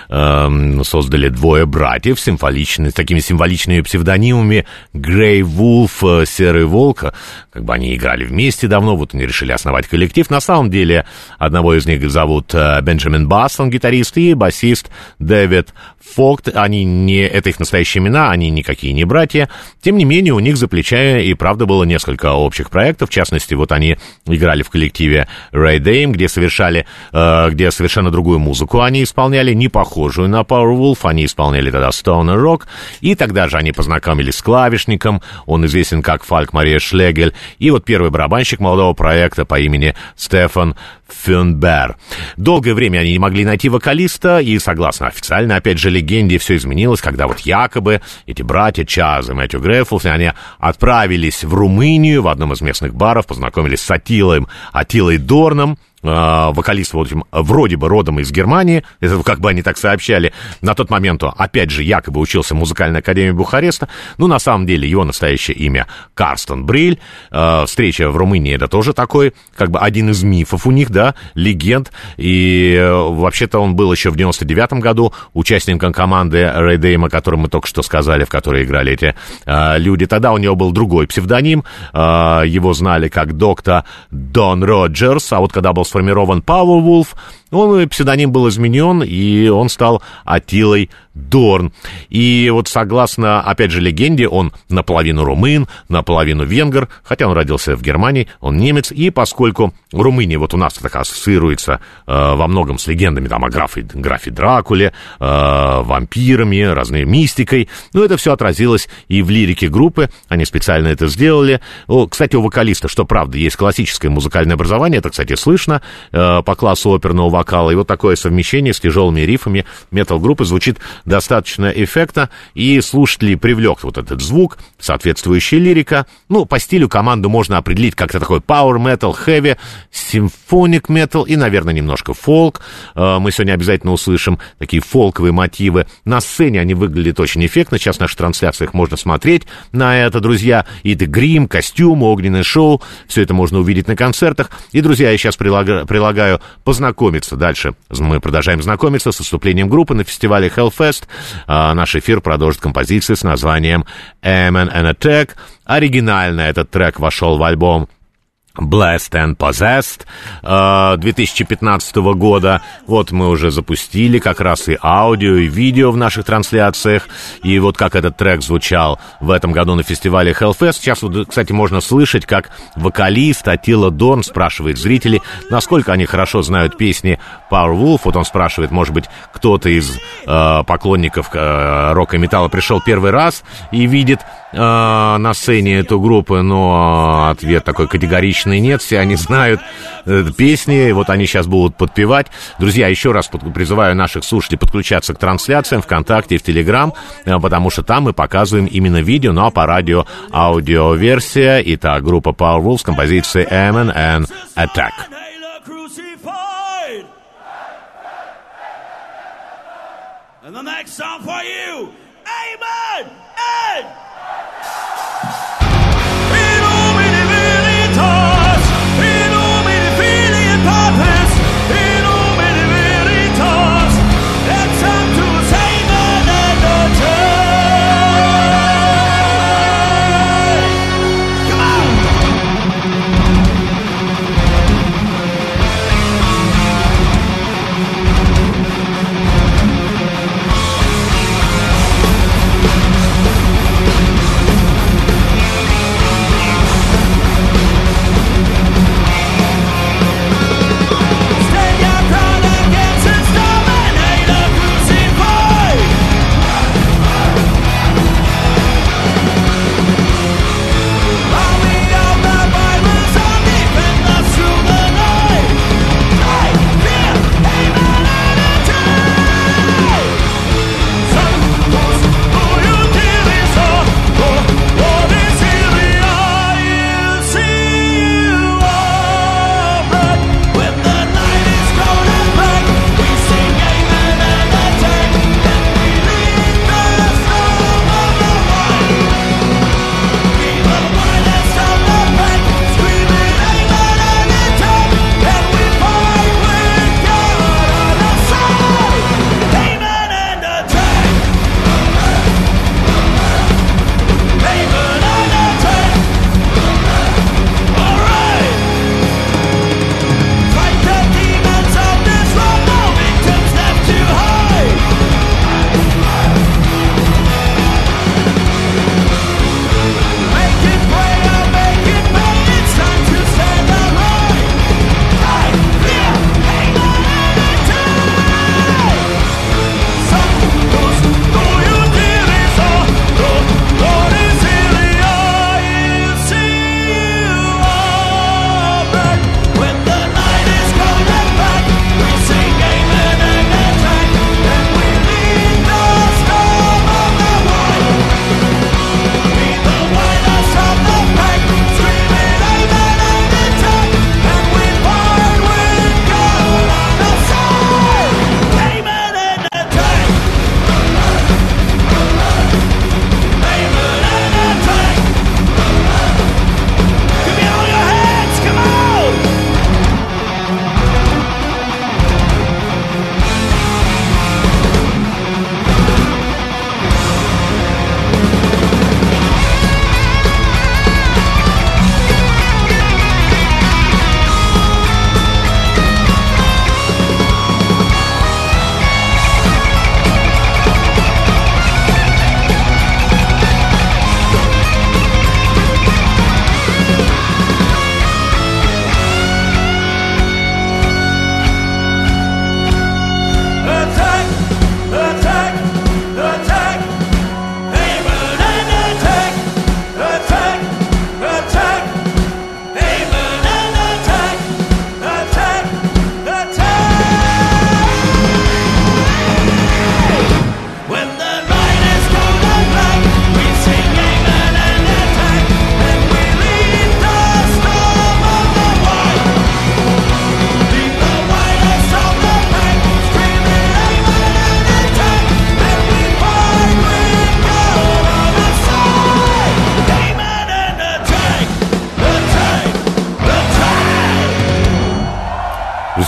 B: э, создали двое братьев символичные, с такими символичными псевдонимами Грей Вулф, э, Серый Волк. Как бы они играли вместе давно, вот они решили основать коллектив. На самом деле одного из них зовут э, Бенджамин Бассон, гитарист, и басист Дэвид Фокт. Они не, это их настоящие имена, они никакие не братья. Тем не менее, у них за плечами и правда было несколько общих проектов. В частности, вот они играли в коллективе Ray Dame, где совершали, э, где совершенно другую музыку они исполняли, не похожую на Powerwolf. Они исполняли тогда Stoner Rock. И тогда же они познакомились с клавишником. Он известен как Фальк Мария Шлегель. И вот первый барабанщик молодого проекта по имени Стефан Фюнбер. Долгое время они не могли найти вокалиста, и, согласно официально, опять же, легенде, все изменилось, когда вот якобы эти братья Чаз и Мэтью Греффулс, они отправились в Румынию, в одном из местных баров, познакомились с Атилой, Аттилой Дорном, вокалист, в общем, вроде бы родом из Германии, это как бы они так сообщали, на тот момент, опять же, якобы учился в музыкальной академии Бухареста, ну, на самом деле, его настоящее имя Карстен Бриль, э, встреча в Румынии, это тоже такой, как бы один из мифов у них, да, легенд, и э, вообще-то он был еще в 99-м году участником команды Red Aim а, о котором мы только что сказали, в которой играли эти э, люди, тогда у него был другой псевдоним, э, его знали как доктор Дон Роджерс, а вот когда был сформирован Powerwolf, он, псевдоним был изменен, и он стал Атилой Дорн. И вот согласно, опять же, легенде, он наполовину румын, наполовину венгер, хотя он родился в Германии, он немец, и поскольку Румыния вот у нас так ассоциируется э, во многом с легендами там о графе, графе Дракуле, э, вампирами, разной мистикой, ну, это все отразилось и в лирике группы, они специально это сделали. О, кстати, у вокалиста, что правда, есть классическое музыкальное образование, это, кстати, слышно э, по классу оперного вокала, и вот такое совмещение с тяжелыми рифами метал-группы звучит достаточно эффектно, и слушателей привлек вот этот звук, соответствующая лирика. Ну, по стилю команду можно определить как-то такой power metal, heavy, symphonic metal и, наверное, немножко фолк. Э, мы сегодня обязательно услышим такие фолковые мотивы. На сцене они выглядят очень эффектно. Сейчас в наших трансляциях можно смотреть на это, друзья. И это грим, костюм, огненное шоу. Все это можно увидеть на концертах. И, друзья, я сейчас прилагаю, прилагаю познакомиться дальше. Мы продолжаем знакомиться с выступлением группы на фестивале Hellfest. А, наш эфир продолжит композиция с названием Amen and Attack. Оригинально этот трек вошел в альбом Blessed and Possessed 2015 э, года. Вот мы уже запустили как раз и аудио, и видео в наших трансляциях. И вот как этот трек звучал в этом году на фестивале Hellfest. Сейчас, вот, кстати, можно слышать, как вокалист Атила Дорн спрашивает зрителей, насколько они хорошо знают песни Powerwolf. Вот он спрашивает, может быть, кто-то из э, поклонников э, рока и металла пришел первый раз и видит э, на сцене эту группу, но ответ такой категоричный нет, все они знают э, песни, вот они сейчас будут подпевать. Друзья, еще раз призываю наших слушателей подключаться к трансляциям ВКонтакте и в Телеграм, э, потому что там мы показываем именно видео, но по радио аудиоверсия. Итак, группа Power с композицией M&N Attack. And the next song for you,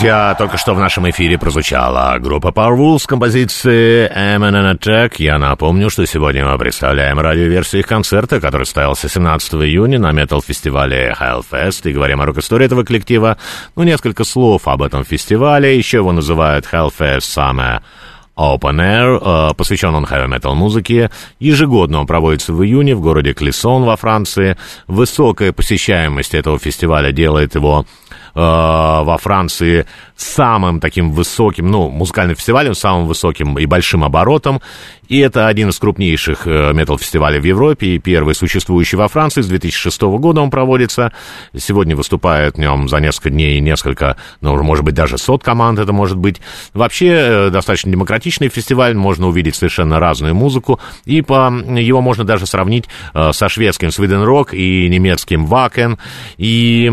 B: друзья, только что в нашем эфире прозвучала группа Powerwolves с композицией M&N Attack. Я напомню, что сегодня мы представляем радиоверсию их концерта, который состоялся 17 июня на метал-фестивале Hellfest. И говорим о рок-истории этого коллектива. Ну, несколько слов об этом фестивале. Еще его называют Hellfest Summer Open Air, э, посвящен он хэви-метал музыке. Ежегодно он проводится в июне в городе Клессон во Франции. Высокая посещаемость этого фестиваля делает его во Франции самым таким высоким, ну, музыкальным фестивалем, самым высоким и большим оборотом. И это один из крупнейших э, метал-фестивалей в Европе, и первый существующий во Франции. С 2006 года он проводится. Сегодня выступает в нем за несколько дней несколько, ну, может быть, даже сот команд это может быть. Вообще, э, достаточно демократичный фестиваль, можно увидеть совершенно разную музыку, и по, его можно даже сравнить э, со шведским Sweden Rock и немецким Wacken. И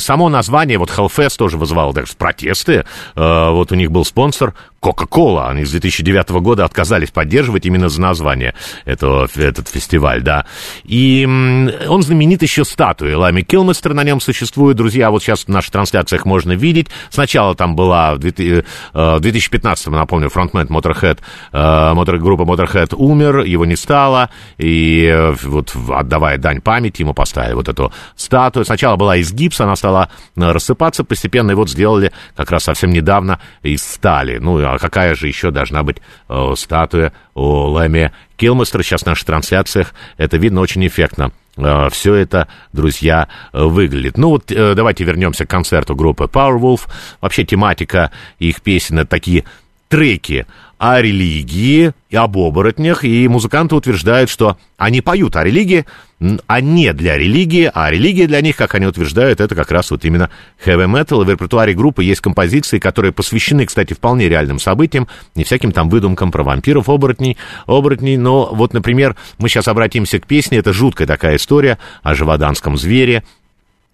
B: само название, вот Hellfest тоже вызывало даже протесты. Вот у них был спонсор Coca-Cola. Они с 2009 года отказались поддерживать именно за название этого, этот фестиваль, да. И он знаменит еще статуей Лами Килместер, на нем существует. Друзья, вот сейчас в наших трансляциях можно видеть. Сначала там была в 2015, э, напомню, фронтмен Motorhead, э, группа Motorhead умер, его не стало, и э, вот отдавая дань памяти, ему поставили вот эту статую. Сначала была из гипса, она стала рассыпаться постепенно, и вот сделали как раз совсем недавно из стали. Ну, а какая же еще должна быть э, статуя у Лэми Килмастера? Сейчас в наших трансляциях это видно очень эффектно. Э, все это, друзья, выглядит. Ну вот э, давайте вернемся к концерту группы Powerwolf. Вообще тематика их песен это такие треки о религии и об оборотнях, и музыканты утверждают, что они поют о религии, а не для религии, а религия для них, как они утверждают, это как раз вот именно heavy metal, в репертуаре группы есть композиции, которые посвящены, кстати, вполне реальным событиям, не всяким там выдумкам про вампиров, оборотней, оборотней, но вот, например, мы сейчас обратимся к песне, это жуткая такая история о живоданском звере,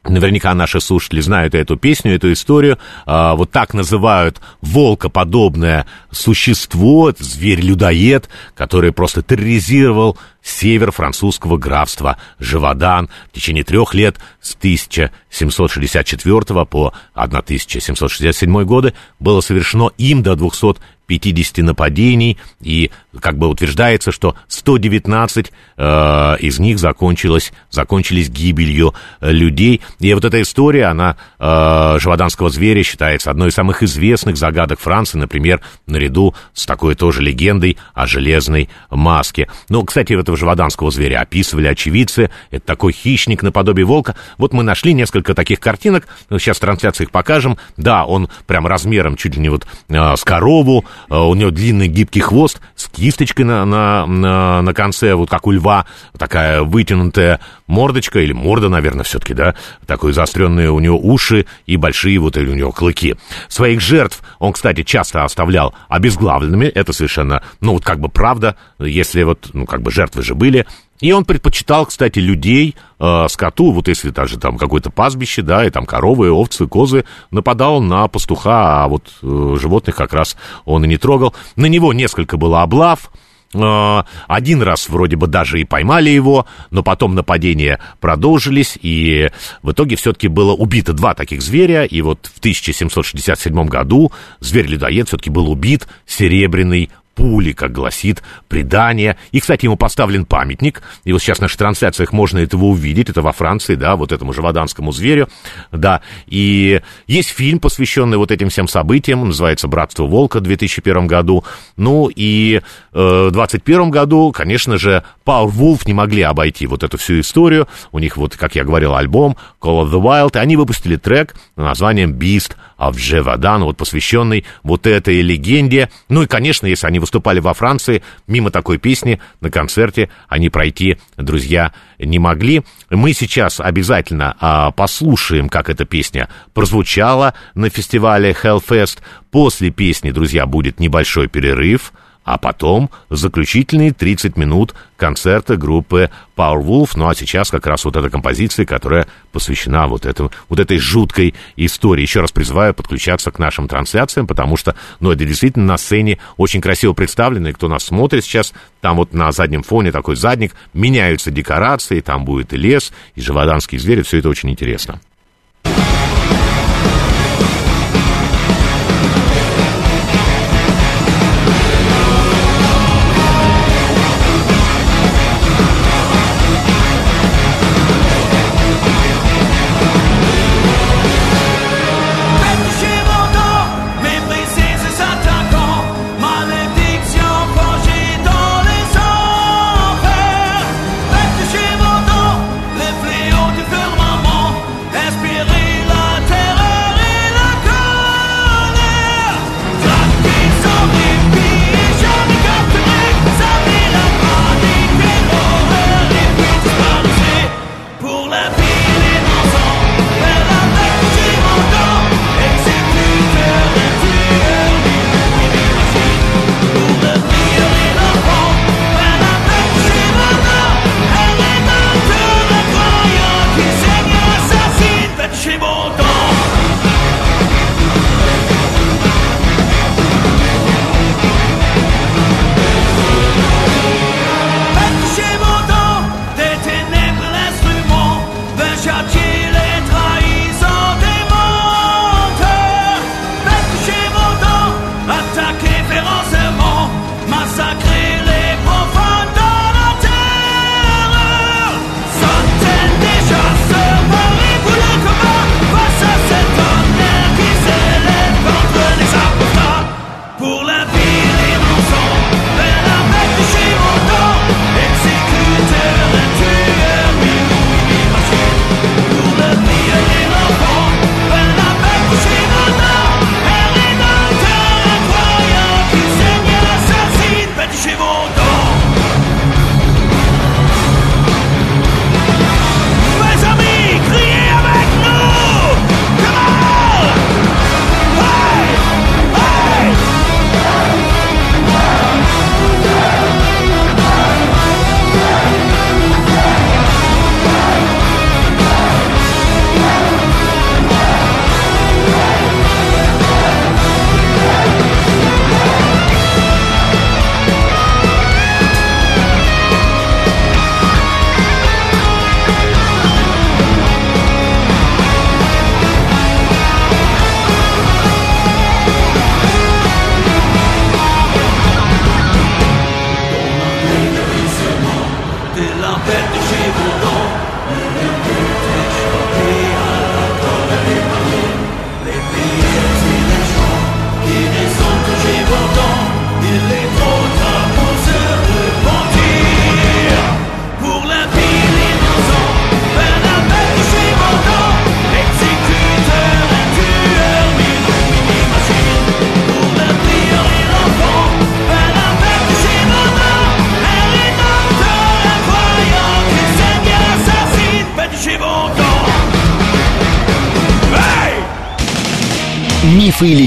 B: Наверняка наши слушатели знают эту песню, эту историю. А, вот так называют волкоподобное существо, зверь-людоед, который просто терроризировал север французского графства Живодан в течение трех лет с 1764 по 1767 годы было совершено им до 200 50 нападений, и как бы утверждается, что 119 э, из них закончилось, закончились гибелью э, людей. И вот эта история, она э, живоданского зверя считается одной из самых известных загадок Франции, например, наряду с такой тоже легендой о железной маске. Ну, кстати, этого живоданского зверя описывали очевидцы. Это такой хищник наподобие волка. Вот мы нашли несколько таких картинок, сейчас трансляции их покажем. Да, он прям размером чуть ли не вот э, с корову, у него длинный гибкий хвост с кисточкой на, на, на, на конце, вот как у льва, такая вытянутая мордочка, или морда, наверное, все-таки, да, такой заостренные у него уши и большие вот у него клыки. Своих жертв он, кстати, часто оставлял обезглавленными, это совершенно, ну, вот как бы правда, если вот, ну, как бы жертвы же были, и он предпочитал, кстати, людей, э, скоту, вот если даже там какое-то пастбище, да, и там коровы, овцы, козы, нападал на пастуха, а вот э, животных как раз он и не трогал. На него несколько было облав, э, один раз вроде бы даже и поймали его, но потом нападения продолжились, и в итоге все-таки было убито два таких зверя, и вот в 1767 году зверь-людоед все-таки был убит, серебряный пули, как гласит предание. И, кстати, ему поставлен памятник. И вот сейчас в наших трансляциях можно этого увидеть. Это во Франции, да, вот этому живоданскому зверю. Да, и есть фильм, посвященный вот этим всем событиям. Называется «Братство волка» в 2001 году. Ну и э, в 2021 году, конечно же, Power Wolf не могли обойти вот эту всю историю. У них вот, как я говорил, альбом Call of the Wild. И они выпустили трек названием «Beast of Jevadan», вот посвященный вот этой легенде. Ну и, конечно, если они выступали во Франции, мимо такой песни на концерте они пройти, друзья, не могли. Мы сейчас обязательно а, послушаем, как эта песня прозвучала на фестивале Hellfest. После песни, друзья, будет небольшой перерыв – а потом заключительные 30 минут концерта группы Powerwolf. Ну а сейчас как раз вот эта композиция, которая посвящена вот, этому, вот этой жуткой истории. Еще раз призываю подключаться к нашим трансляциям, потому что, ну, это действительно на сцене очень красиво представлено, и кто нас смотрит сейчас, там вот на заднем фоне такой задник, меняются декорации, там будет и лес, и живоданские звери, все это очень интересно.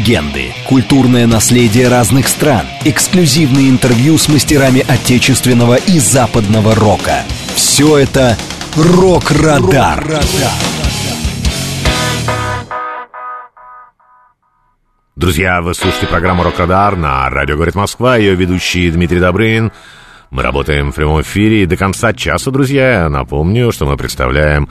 A: Легенды, культурное наследие разных стран, эксклюзивные интервью с мастерами отечественного и западного рока. Все это «Рок-Радар».
B: Друзья, вы слушаете программу «Рок-Радар» на радио «Говорит Москва». Ее ведущий Дмитрий Добрынин. Мы работаем в прямом эфире и до конца часа, друзья. Я напомню, что мы представляем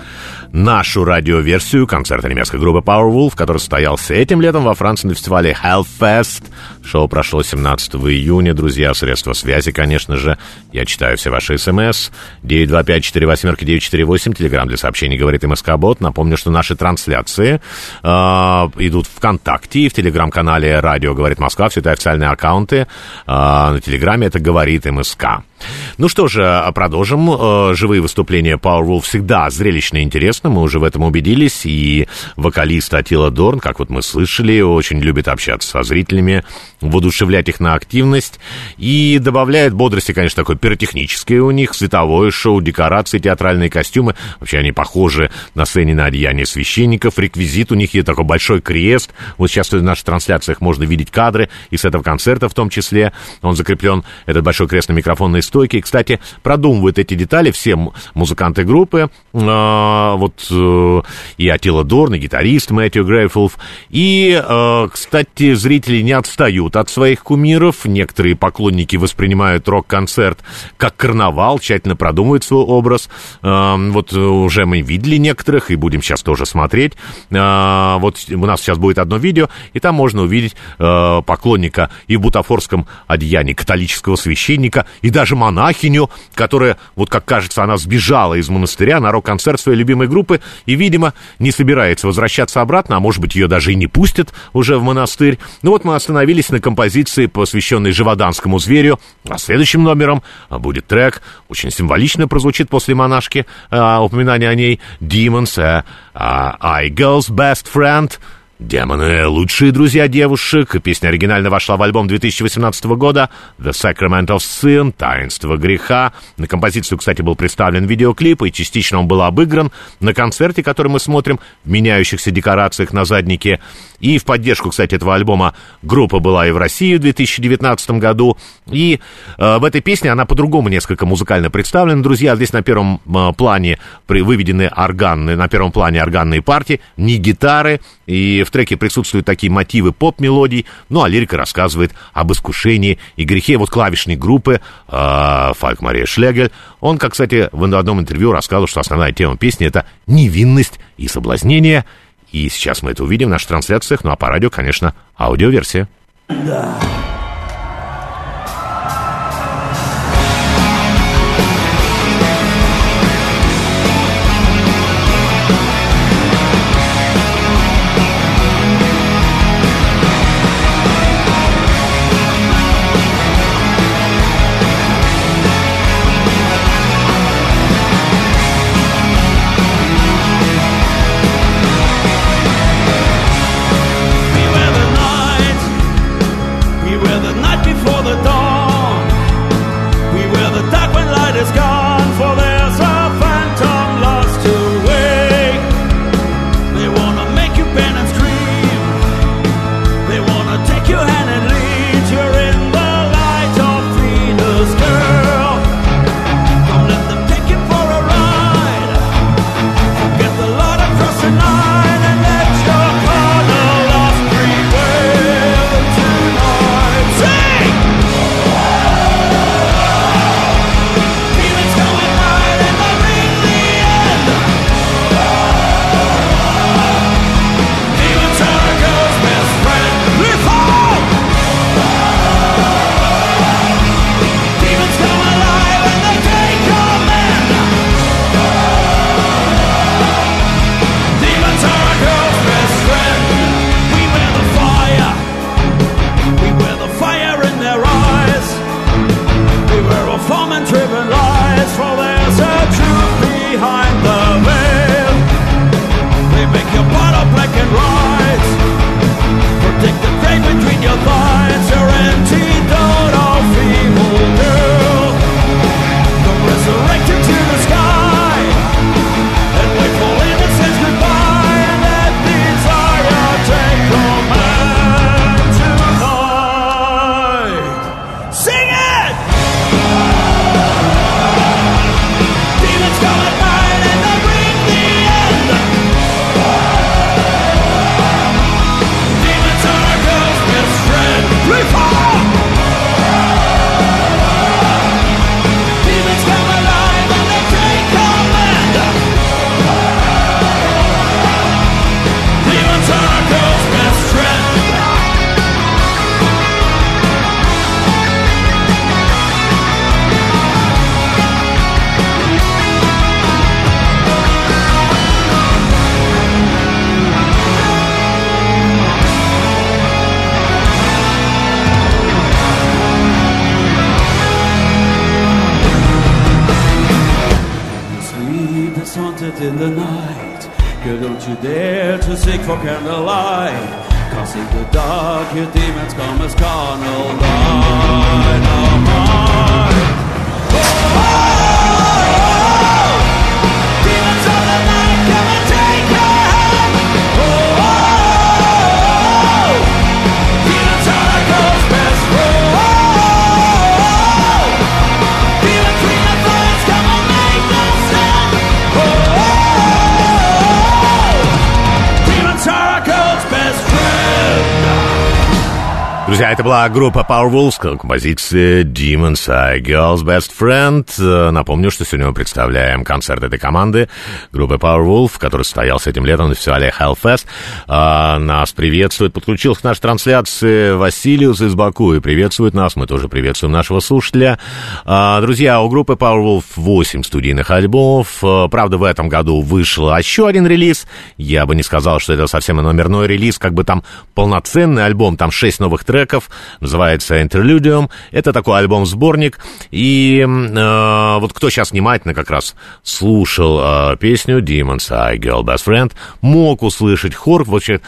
B: нашу радиоверсию концерта немецкой группы Powerwolf, который состоялся этим летом во Франции на фестивале Hellfest. Шоу прошло 17 июня, друзья. Средства связи, конечно же. Я читаю все ваши смс. 925-48-948. Телеграмм для сообщений говорит МСК-бот. Напомню, что наши трансляции э, идут ВКонтакте и в телеграм-канале «Радио говорит Москва». Все это официальные аккаунты. Э, на телеграме это говорит МСК. Ну что же, продолжим. Э, живые выступления Powerwolf всегда зрелищно и интересно, мы уже в этом убедились. И вокалист Атила Дорн, как вот мы слышали, очень любит общаться со зрителями, воодушевлять их на активность. И добавляет бодрости, конечно, такое пиротехническое у них, световое шоу, декорации, театральные костюмы. Вообще они похожи на сцене на одеяние священников. Реквизит у них есть такой большой крест. Вот сейчас в наших трансляциях можно видеть кадры и с этого концерта в том числе. Он закреплен, этот большой крест на микрофонной стойке. И, кстати, продумывают эти детали все музыканты группы. Э, вот э, и Атила Дорн, и гитарист Мэтью Грейфулф. И, э, кстати, зрители не отстают от своих кумиров. Некоторые поклонники воспринимают рок-концерт как карнавал, тщательно продумывают свой образ. Э, вот уже мы видели некоторых, и будем сейчас тоже смотреть. Вот у нас сейчас будет одно видео, и там можно увидеть поклонника и в бутафорском одеянии католического священника, и даже монахиню, которая, вот как кажется, она сбежала из монастыря на рок-концерт своей любимой группы и, видимо, не собирается возвращаться обратно, а может быть, ее даже и не пустят уже в монастырь. Ну вот мы остановились на композиции, посвященной живоданскому зверю, а следующим номером будет трек, очень символично прозвучит после монашки, а, упоминание о ней, Demons, а, а, I Girl's Best Friend, Демоны — лучшие друзья девушек. Песня оригинально вошла в альбом 2018 года «The Sacrament of Sin» — «Таинство греха». На композицию, кстати, был представлен видеоклип, и частично он был обыгран на концерте, который мы смотрим в меняющихся декорациях на заднике. И в поддержку, кстати, этого альбома группа была и в России в 2019 году. И э, в этой песне она по-другому несколько музыкально представлена. Друзья, здесь на первом э, плане при выведены органные, на первом плане органные партии, не гитары. И в треке присутствуют такие мотивы поп-мелодий. Ну, а лирика рассказывает об искушении и грехе вот клавишной группы э, Фальк Мария Шлегель. Он, как, кстати, в одном интервью рассказывал, что основная тема песни — это невинность и соблазнение — и сейчас мы это увидим в наших трансляциях, ну а по радио, конечно, аудиоверсия. Да. Друзья, это была группа Powerwolves, композиция Demons Eye Girls Best Friend. Э, Напомню, что сегодня мы представляем концерт этой команды, группы Powerwolf, который состоялся этим летом на фестивале Hellfest. А, Нас приветствует, подключился к нашей трансляции Василиус из Баку и приветствует нас. Мы тоже приветствуем нашего слушателя. А, Друзья, у группы Powerwolf 8 студийных альбомов. Э, Правда, в этом году вышел еще один релиз. Я бы не сказал, что это совсем номерной релиз, как бы там полноценный альбом, там 6 новых треков, называется Interludium. Это такой альбом-сборник. И э, вот кто сейчас внимательно как раз слушал э, песню Demons Eye Girl Best Friend, мог услышать хор, вообще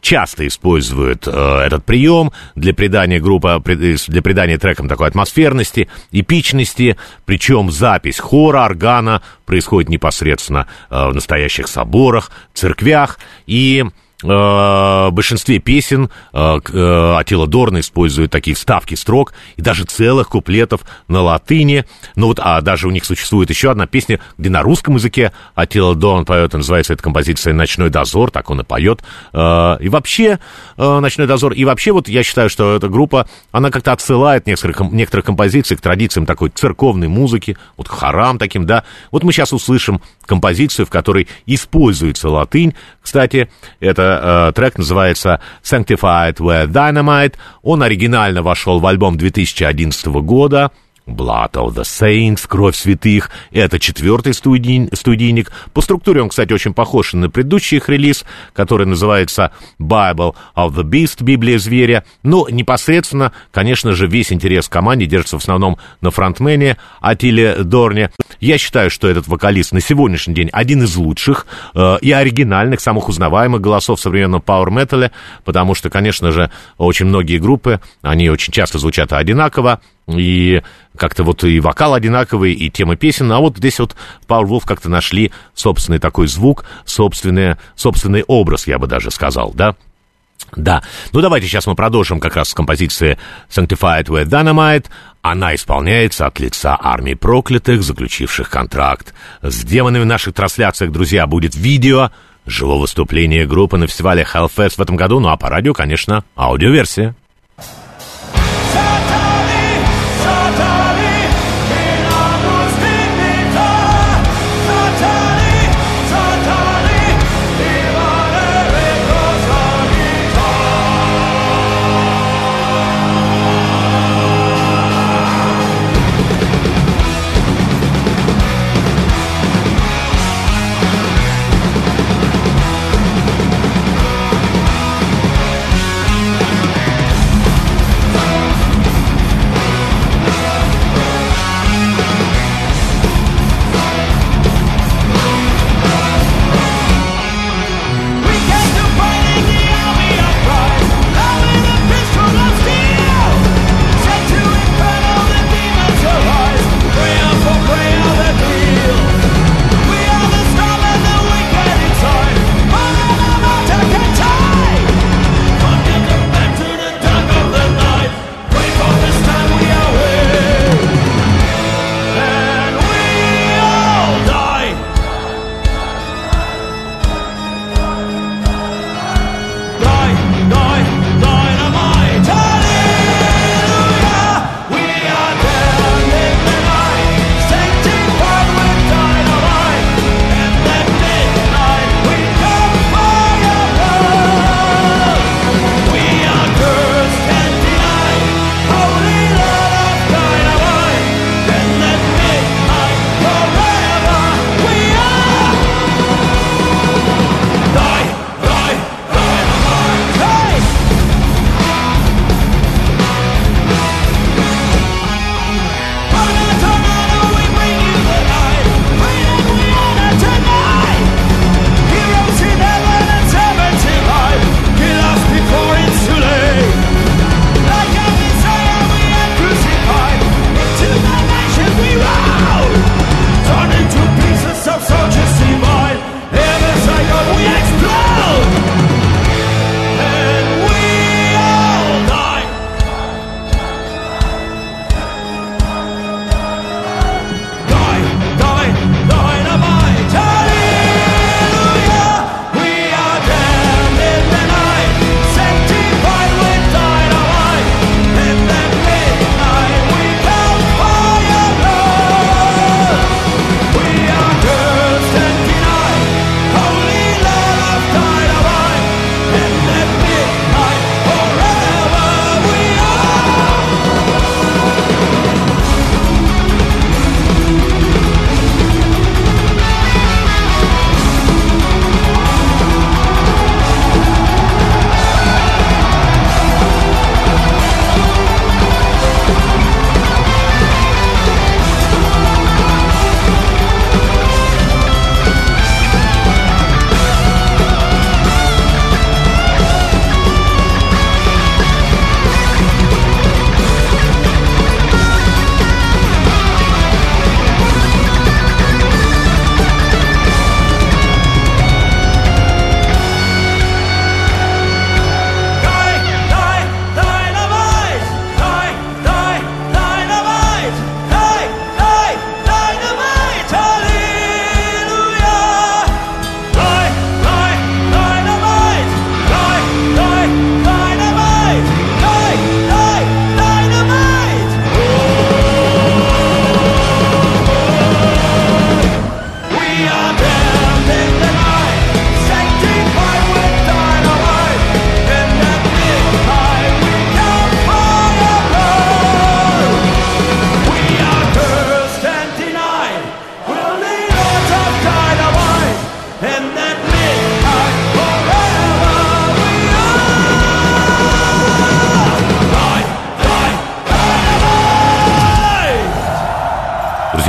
B: часто используют э, этот прием для придания группы, для придания трекам такой атмосферности, эпичности, причем запись хора, органа происходит непосредственно э, в настоящих соборах, церквях, и э, в большинстве песен э, э, Атила Дорн использует такие вставки строк и даже целых куплетов на латыни. Ну вот, а даже у них существует еще одна песня, где на русском языке Атила Дорн поет, и называется эта композиция «Ночной дозор», так он и поет. Э, и вообще, э, «Ночной дозор», и вообще вот я считаю, что эта группа, она как-то отсылает ком- некоторых композиций к традициям такой церковной музыки, вот к хорам таким, да. Вот мы сейчас услышим композицию, в которой используется латынь. Кстати, это э, трек называется Sanctified with Dynamite. Он оригинально вошел в альбом 2011 года. Blood of the Saints, Кровь святых. Это четвертый студий- студийник. По структуре он, кстати, очень похож на предыдущий их релиз, который называется Bible of the Beast, Библия зверя. Но непосредственно, конечно же, весь интерес команде держится в основном на фронтмене Атиле Дорне. Я считаю, что этот вокалист на сегодняшний день один из лучших э, и оригинальных, самых узнаваемых голосов в современном пауэр-метале, потому что, конечно же, очень многие группы, они очень часто звучат одинаково, и как-то вот и вокал одинаковый, и тема песен, а вот здесь вот Powerwolf как-то нашли собственный такой звук, собственный, собственный образ, я бы даже сказал, да? Да. Ну, давайте сейчас мы продолжим как раз с композиции Sanctified with Dynamite. Она исполняется от лица армии проклятых, заключивших контракт. С демонами в наших трансляциях, друзья, будет видео живого выступления группы на фестивале Hellfest в этом году. Ну, а по радио, конечно, аудиоверсия.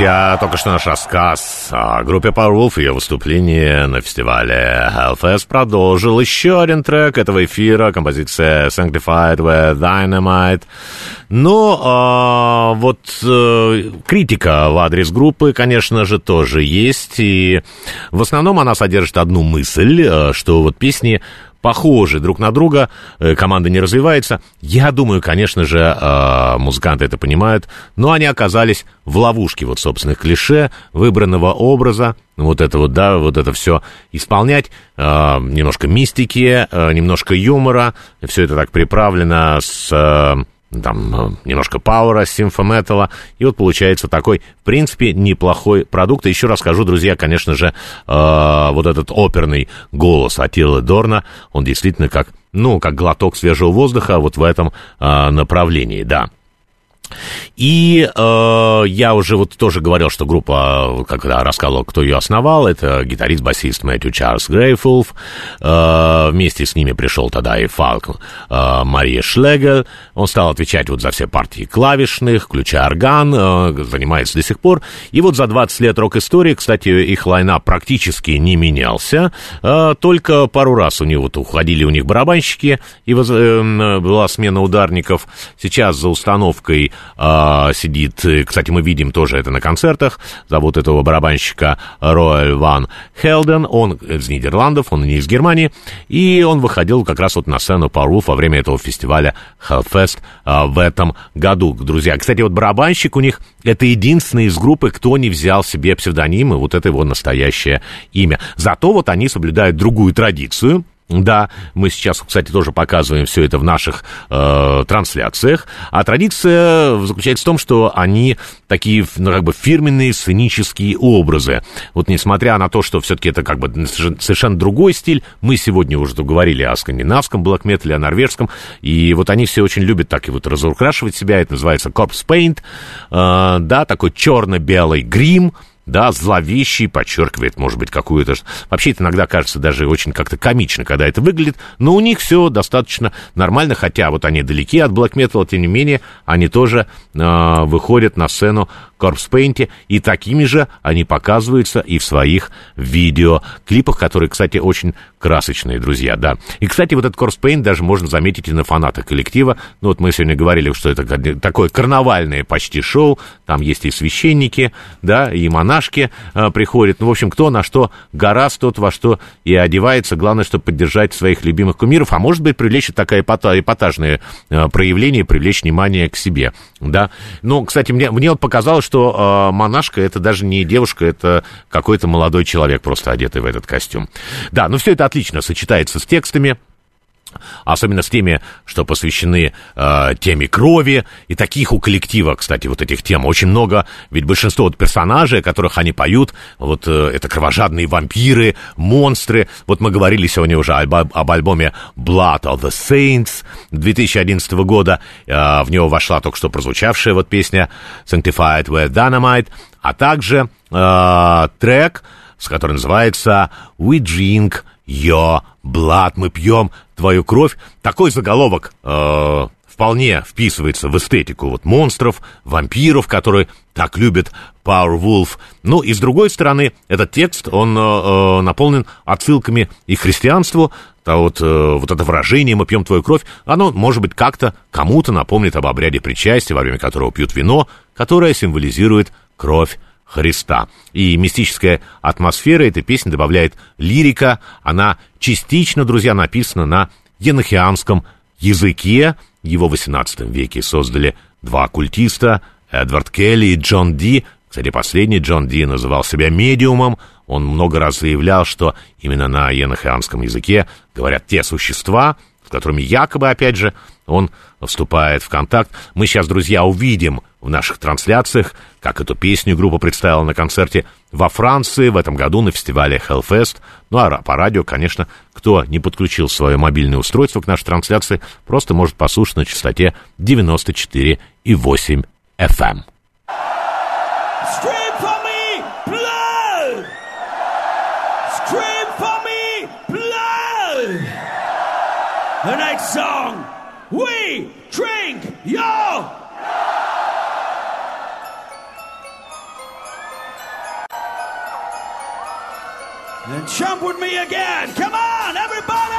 B: Друзья, только что наш рассказ о группе Powerwolf и ее выступление на фестивале Hellfest продолжил еще один трек этого эфира, композиция Sanctified with Dynamite. Но а, вот э, критика в адрес группы, конечно же, тоже есть, и в основном она содержит одну мысль, э, что вот песни похожи друг на друга, э, команда не развивается. Я думаю, конечно же, э, музыканты это понимают, но они оказались в ловушке вот собственных клише, выбранного образа, вот это вот, да, вот это все исполнять, э, немножко мистики, немножко юмора, все это так приправлено с... там э, немножко пауэра, симфометалла, и вот получается такой, в принципе, неплохой продукт. И еще раз скажу, друзья, конечно же, э, вот этот оперный голос Атилы Дорна, он действительно как, ну, как глоток свежего воздуха вот в этом э, направлении, да. И э, я уже вот тоже говорил, что группа, когда рассказывал, кто ее основал, это гитарист-басист Мэтью Чарльз Грейфулф. Э, вместе с ними пришел тогда и Фалк э, Мария Шлегер. Он стал отвечать вот за все партии клавишных, включая орган, э, занимается до сих пор. И вот за 20 лет рок-истории, кстати, их лайна практически не менялся. Э, только пару раз у них вот уходили у них барабанщики, и воз, э, была смена ударников. Сейчас за установкой а, сидит, э, кстати, мы видим тоже это на концертах, зовут этого барабанщика Роэль Ван Хелден, он из Нидерландов, он не из Германии, и он выходил как раз вот на сцену Powerwolf во время этого фестиваля Hellfest а, в этом году, друзья. Кстати, вот барабанщик у них это единственный из группы, кто не взял себе псевдоним, и вот это его настоящее имя. Зато вот они соблюдают другую традицию, да, мы сейчас, кстати, тоже показываем все это в наших э, трансляциях. А традиция заключается в том, что они такие, ну, как бы фирменные сценические образы. Вот несмотря на то, что все-таки это как бы совершенно другой стиль, мы сегодня уже говорили о скандинавском блэк-метале, о норвежском, и вот они все очень любят так и вот разукрашивать себя, это называется corpse paint, э, да, такой черно-белый грим, да, зловещий, подчеркивает, может быть, какую-то... Вообще это иногда кажется даже очень как-то комично, когда это выглядит, но у них все достаточно нормально, хотя вот они далеки от Black Metal, тем не менее, они тоже э, выходят на сцену Paint, и такими же они показываются и в своих видеоклипах, которые, кстати, очень красочные, друзья, да. И, кстати, вот этот Paint даже можно заметить и на фанатах коллектива. Ну, вот мы сегодня говорили, что это такое карнавальное почти шоу, там есть и священники, да, и монашки э, приходят. Ну, в общем, кто на что гораст, тот во что и одевается. Главное, чтобы поддержать своих любимых кумиров, а может быть, привлечь такое эпатажное э, проявление, привлечь внимание к себе, да. Ну, кстати, мне, мне вот показалось, что э, монашка это даже не девушка, это какой-то молодой человек, просто одетый в этот костюм. Да, ну все это отлично сочетается с текстами особенно с теми, что посвящены э, теме крови, и таких у коллектива, кстати, вот этих тем очень много, ведь большинство вот персонажей, о которых они поют, вот э, это кровожадные вампиры, монстры, вот мы говорили сегодня уже об, об альбоме Blood of the Saints 2011 года, э, в него вошла только что прозвучавшая вот песня Sanctified with Dynamite, а также э, трек, с которым называется We Drink Your Blood, мы пьем твою кровь. Такой заголовок э, вполне вписывается в эстетику вот монстров, вампиров, которые так любят Powerwolf. Ну и с другой стороны, этот текст, он э, наполнен отсылками и христианству, а вот, э, вот это выражение «мы пьем твою кровь», оно, может быть, как-то кому-то напомнит об обряде причастия, во время которого пьют вино, которое символизирует кровь Христа. И мистическая атмосфера этой песни добавляет лирика. Она частично, друзья, написана на енохианском языке. Его в XVIII веке создали два оккультиста, Эдвард Келли и Джон Ди. Кстати, последний Джон Ди называл себя медиумом. Он много раз заявлял, что именно на енохианском языке говорят те существа, с которыми якобы, опять же, он вступает в контакт. Мы сейчас, друзья, увидим в наших трансляциях, как эту песню группа представила на концерте во Франции в этом году на фестивале Hellfest. Ну а по радио, конечно, кто не подключил свое мобильное устройство к нашей трансляции, просто может послушать на частоте 94,8 FM.
G: Scream for me, blood! Scream for me, blood! The next song, And jump with me again. Come on, everybody!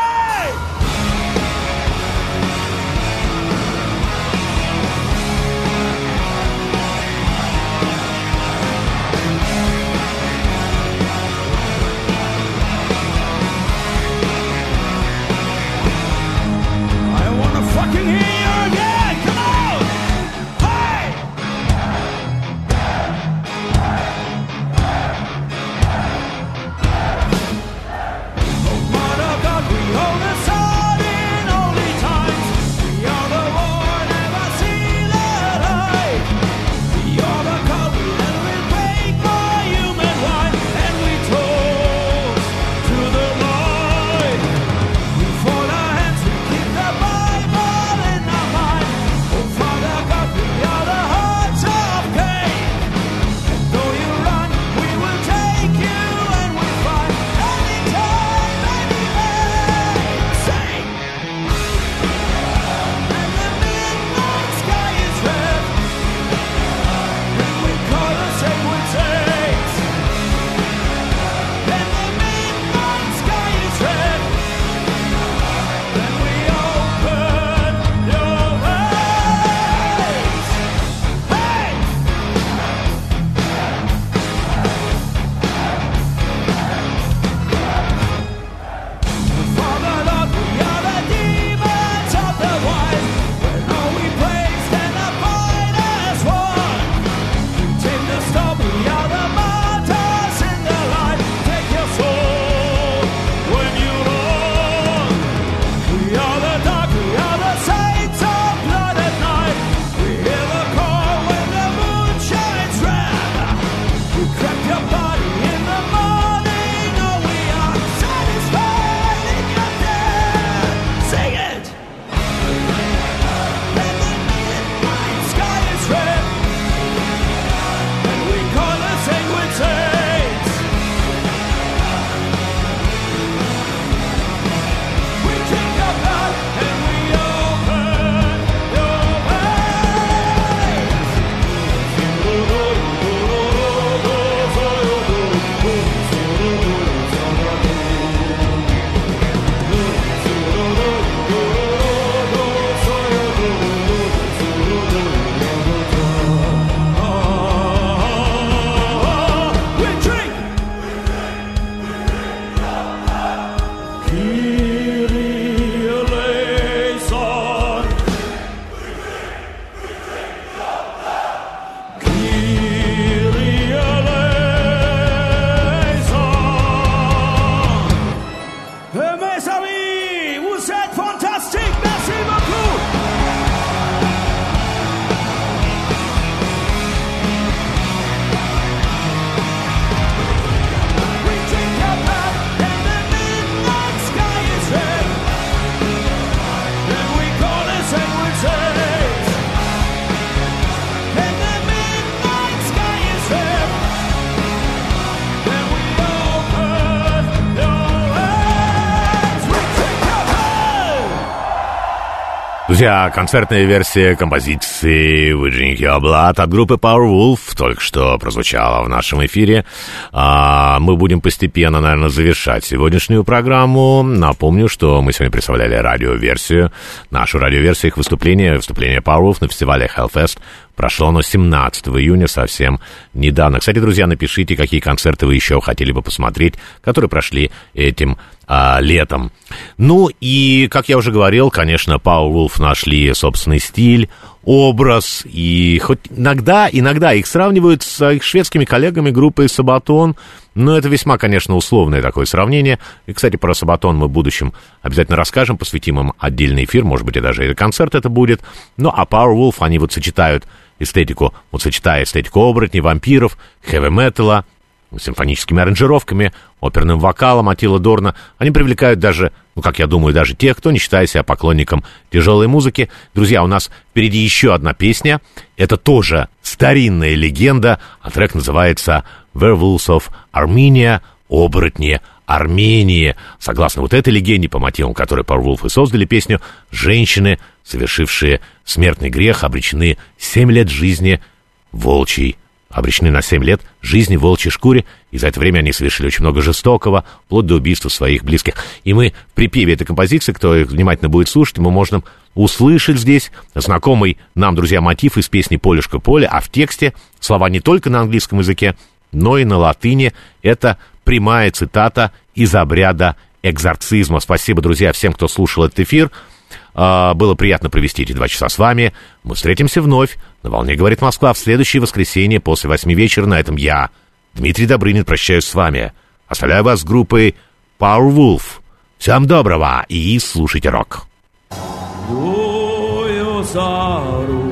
B: Друзья, концертная версия композиции «We Drink Your Blood» от группы Powerwolf только что прозвучала в нашем эфире. А, мы будем постепенно, наверное, завершать сегодняшнюю программу. Напомню, что мы сегодня представляли радиоверсию, нашу радиоверсию их выступления, выступление Powerwolf на фестивале Hellfest. Прошло оно 17 июня, совсем недавно. Кстати, друзья, напишите, какие концерты вы еще хотели бы посмотреть, которые прошли этим а, летом. Ну и, как я уже говорил, конечно, Powerwolf нашли собственный стиль, образ, и хоть иногда, иногда их сравнивают с их шведскими коллегами группой Сабатон, но это весьма, конечно, условное такое сравнение. И, кстати, про Сабатон мы в будущем обязательно расскажем, посвятим им отдельный эфир, может быть, и даже и концерт это будет. Ну, а Powerwolf, они вот сочетают эстетику, вот сочетая эстетику оборотней, вампиров, хэви-металла, симфоническими аранжировками, оперным вокалом Атила Дорна. Они привлекают даже, ну, как я думаю, даже тех, кто не считает себя поклонником тяжелой музыки. Друзья, у нас впереди еще одна песня. Это тоже старинная легенда, а трек называется «Werewolves of Armenia», «Оборотни Армении». Согласно вот этой легенде, по мотивам которой Powerwolf и создали песню, женщины, совершившие смертный грех, обречены семь лет жизни волчьей обречены на 7 лет жизни в волчьей шкуре, и за это время они совершили очень много жестокого, вплоть до убийства своих близких. И мы в припеве этой композиции, кто их внимательно будет слушать, мы можем услышать здесь знакомый нам, друзья, мотив из песни «Полюшка поле», а в тексте слова не только на английском языке, но и на латыни. Это прямая цитата из обряда экзорцизма. Спасибо, друзья, всем, кто слушал этот эфир. А, Было приятно провести эти два часа с вами. Мы встретимся вновь на «Волне говорит Москва» в следующее воскресенье после восьми вечера. На этом я, Дмитрий Добрынин, прощаюсь с вами. Оставляю вас с группой Powerwolf. Всем доброго и слушайте рок.
G: Dojo zaru, dojo